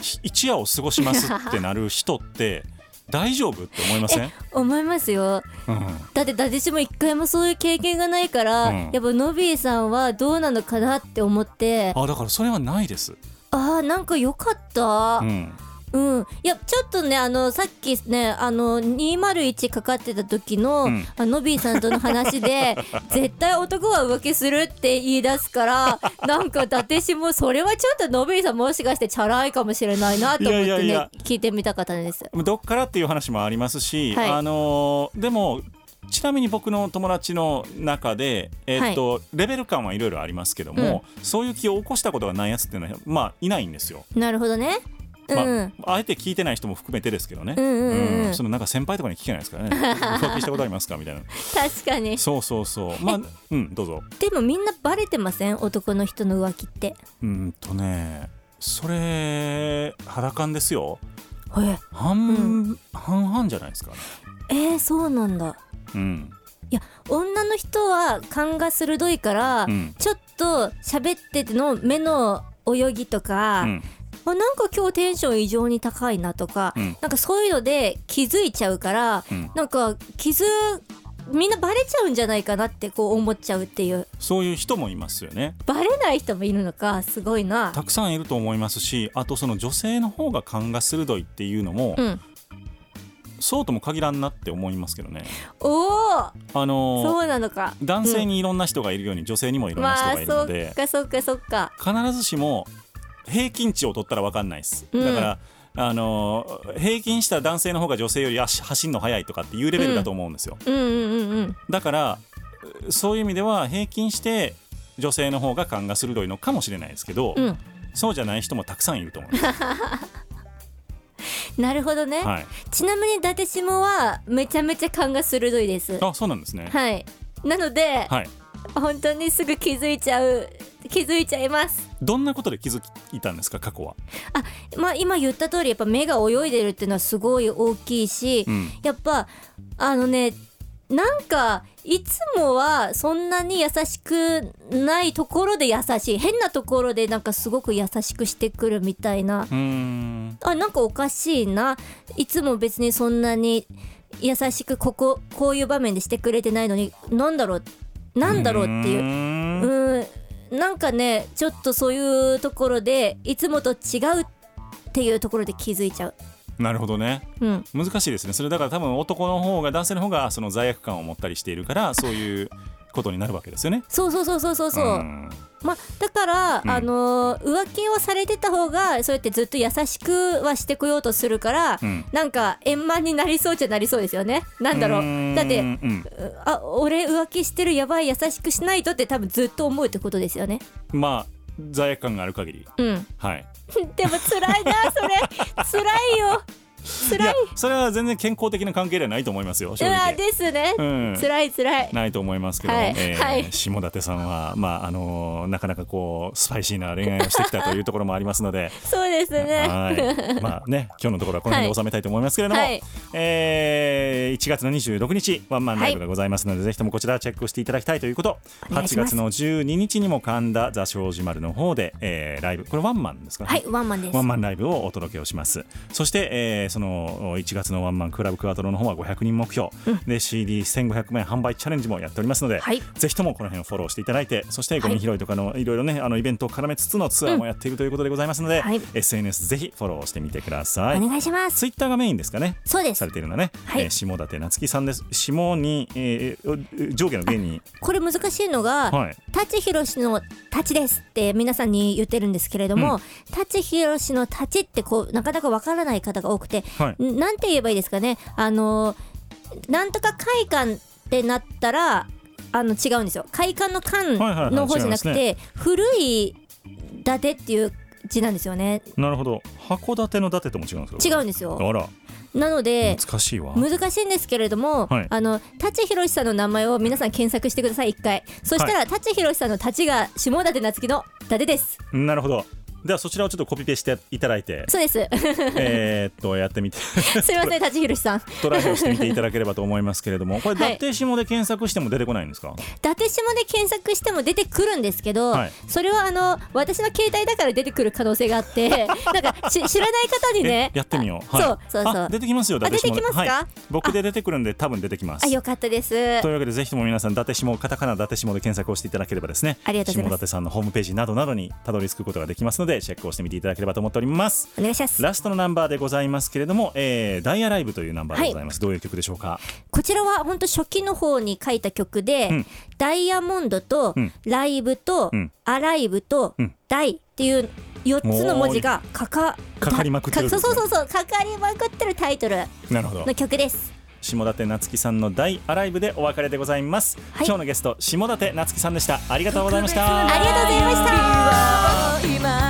Speaker 1: ひ一夜を過ごしますってなる人って 大丈夫って思いません、
Speaker 2: 思いますよ。
Speaker 1: うん。
Speaker 2: だって私も一回もそういう経験がないから、
Speaker 1: うん。
Speaker 2: やっぱノビーさんはどうなのかなって思って。
Speaker 1: あだからそれはないです。
Speaker 2: あーなんか良かった。
Speaker 1: うん
Speaker 2: うん、いやちょっとねあのさっきねあの201かかってた時の、
Speaker 1: うん
Speaker 2: あのビーさんとの話で 絶対男は浮気するって言い出すからなんか伊達氏もそれはちょっとノビーさんもしかしてチャラいかもしれないなと思ってね聞いてみたかったんです。
Speaker 1: どっからっていう話もありますし、
Speaker 2: はい
Speaker 1: あのーでもちなみに僕の友達の中で、えーっとレベル感はいろいろありますけども、そういう気を起こしたことがないやつっていうのはまあいないんですよ。
Speaker 2: なるほどね。うん、
Speaker 1: まあ、あえて聞いてない人も含めてですけどね、
Speaker 2: うんうんうんうん。
Speaker 1: そのなんか先輩とかに聞けないですからね。浮気したことありますか？みたいな。
Speaker 2: 確かに。
Speaker 1: そうそうそう。まあうんどうぞ。
Speaker 2: でもみんなバレてません？男の人の浮気って。
Speaker 1: うんとねそれ肌感ですよ。
Speaker 2: え。
Speaker 1: 半,、半々じゃないですか。ね
Speaker 2: えー、そうなんだ。
Speaker 1: うん。
Speaker 2: いや女の人は勘が鋭いから、
Speaker 1: うん。
Speaker 2: ちょっと喋ってての目の泳ぎとか、
Speaker 1: うん
Speaker 2: あなんか今日テンション異常に高いなとか、
Speaker 1: うん。
Speaker 2: なんかそういうので気づいちゃうから、
Speaker 1: うん。
Speaker 2: なんか気づみんなバレちゃうんじゃないかなってこう思っちゃうっていう。
Speaker 1: そういう人もいますよね。
Speaker 2: バレない人もいるのかすごいな。
Speaker 1: たくさんいると思いますしあとその女性の方が勘が鋭いっていうのも、
Speaker 2: うん。
Speaker 1: そうとも限らんなって思いますけどね。
Speaker 2: おお
Speaker 1: あの
Speaker 2: そうなのか。
Speaker 1: 男性にいろんな人がいるように女性にもいろんな人
Speaker 2: まあ
Speaker 1: がいるので、
Speaker 2: そっかそっかそっか。
Speaker 1: 必ずしも平均値を取ったら分かんないです、
Speaker 2: うん。
Speaker 1: だからあの平均した男性の方が女性より足走るの速いとかっていうレベルだと思うんですよ、
Speaker 2: うんうんうんうん。
Speaker 1: だからそういう意味では平均して女性の方が勘が鋭いのかもしれないですけど、
Speaker 2: うん。
Speaker 1: そうじゃない人もたくさんいると思います、
Speaker 2: なるほどね、
Speaker 1: はい、
Speaker 2: ちなみに伊達下はめちゃめちゃ勘が鋭いです。
Speaker 1: あそうなんですね。
Speaker 2: はい。なので、
Speaker 1: はい
Speaker 2: 本当にすぐ気づいちゃう気づいちゃいます。
Speaker 1: どんなことで気づいたんですか過去は、
Speaker 2: まあ今言った通りやっぱ目が泳いでるっていうのはすごい大きいし、
Speaker 1: うん。
Speaker 2: やっぱあのねなんかいつもはそんなに優しくないところで優しい。変なところでなんかすごく優しくしてくるみたいな。あなんかおかしいな。いつも別にそんなに優しくこここういう場面でしてくれてないのになんだろうなんだろうっていう。
Speaker 1: うん。
Speaker 2: なんかねちょっとそういうところでいつもと違うっていうところで気づいちゃう。
Speaker 1: なるほどね。
Speaker 2: うん、
Speaker 1: 難しいですね。それだから多分男の方が男性の方がその罪悪感を持ったりしているからそういうことになるわけですよね。
Speaker 2: そうそうそうそうそう。そう、
Speaker 1: ん。
Speaker 2: まあだから、
Speaker 1: うん。
Speaker 2: あのー浮気をされてた方がそうやってずっと優しくはしてこようとするから、
Speaker 1: うん。
Speaker 2: なんか円満になりそうじゃなりそうですよね。なんだろう。だって
Speaker 1: うん。
Speaker 2: あ俺浮気してるやばい優しくしないとって多分ずっと思うってことですよね。
Speaker 1: まあ罪悪感がある限り。
Speaker 2: うん。
Speaker 1: はい。
Speaker 2: でも辛いなそれ。辛いよ辛い。
Speaker 1: それは全然健康的な関係ではないと思いますよ
Speaker 2: ですね、
Speaker 1: うん。
Speaker 2: 辛い辛い。
Speaker 1: ないと思いますけど、
Speaker 2: はい。
Speaker 1: えー
Speaker 2: はい。
Speaker 1: 下館さんは、まああのーなかなかこうスパイシーな恋愛をしてきたというところもありますので、
Speaker 2: そうですね。
Speaker 1: はい、まあね今日のところはこの辺で収めたいと思いますけれども、
Speaker 2: はい。
Speaker 1: えー1月の26日ワンマンライブがございますので、ぜひともこちらチェックしていただきたいということ。8
Speaker 2: お願いします。
Speaker 1: 月の12日にも神田座正寺丸の方で、えーライブ。これワンマンですかね、
Speaker 2: はいワンマンです。
Speaker 1: ワンマンライブをお届けをします。そして、えーその1月のワンマンクラブクワトロの方は500人目標、で CD1500 名販売チャレンジもやっておりますので、
Speaker 2: はい。
Speaker 1: ぜひともこの辺をフォローしていただいてそしてゴミ拾いとかのいろいろねあのイベントを絡めつつのツアーもやっているということでございますので、
Speaker 2: はい。
Speaker 1: SNS ぜひフォローしてみてください。
Speaker 2: お願いします。
Speaker 1: ツイッターがメインですかね。
Speaker 2: そうです。
Speaker 1: されているのはね、
Speaker 2: はい。
Speaker 1: えー下館夏樹さんです。下に、えー上下の下に
Speaker 2: これ難しいのが、
Speaker 1: はい。
Speaker 2: 舘ひろしの「立ちです」って皆さんに言ってるんですけれども、舘ひろしの「立ち」ってこうなかなかわからない方が多くて、
Speaker 1: はい。
Speaker 2: んなんて言えばいいですかね？あのーなんとか会館ってなったらあの違うんですよ。会館の館
Speaker 1: はいはいはい
Speaker 2: の方じゃなくて、
Speaker 1: 違い
Speaker 2: 古い伊達っていう字なんですよね。
Speaker 1: なるほど。函館の伊達とも違うんですか？
Speaker 2: 違うんですよ。
Speaker 1: あら。
Speaker 2: なので
Speaker 1: 難しいわ。
Speaker 2: 難しいんですけれども、
Speaker 1: はい。
Speaker 2: あの舘ひろしさんの名前を皆さん検索してください一回。そしたら舘ひろしさんの「立ち」が下館夏樹の「伊達」です。
Speaker 1: なるほどではそちらをちょっとコピペしていただいて。
Speaker 2: そうです。
Speaker 1: えーっとやってみて。
Speaker 2: すいません舘ひろしさん。
Speaker 1: トライをしてみていただければと思いますけれども。これ
Speaker 2: はい
Speaker 1: 伊達下で検索しても出てこないんですか、
Speaker 2: 伊達下で検索しても出てくるんですけど、
Speaker 1: はい。
Speaker 2: それはあの私の携帯だから出てくる可能性があって なんかし知らない方にね。
Speaker 1: えやってみよう、
Speaker 2: あ
Speaker 1: はい、
Speaker 2: そうそうそう。
Speaker 1: あ出てきますよ伊
Speaker 2: あ
Speaker 1: 達下で
Speaker 2: 出てきますか？
Speaker 1: はい、僕で出てくるんで多分出てきます。
Speaker 2: あよかったです。
Speaker 1: というわけでぜひとも皆さん伊達下カタカナ伊達下で検索をしていただければですね。
Speaker 2: ありがとうございます。
Speaker 1: 下館さんのホームページなどなどにたどり着くことができますのでチェックをしてみていただければと思っております。
Speaker 2: お願いします。
Speaker 1: ラストのナンバーでございますけれども、えーダイヤライブというナンバーでございます、どういう曲でしょうか？
Speaker 2: こちらは本当初期の方に書いた曲で、
Speaker 1: うん。
Speaker 2: ダイヤモンドと、
Speaker 1: うん。
Speaker 2: ライブと、
Speaker 1: うん。
Speaker 2: アライブと、
Speaker 1: うん。
Speaker 2: ダイっていう4つの文字がかか
Speaker 1: かかりまくってるね
Speaker 2: かそうそうそうそうかかりまくってるタイトル。
Speaker 1: なるほど。
Speaker 2: の曲です。
Speaker 1: 下館夏樹さんの大アライブでお別れでございます、
Speaker 2: はい。
Speaker 1: 今日のゲスト下館夏樹さんでした。ありがとうございました。
Speaker 2: ありがとうございました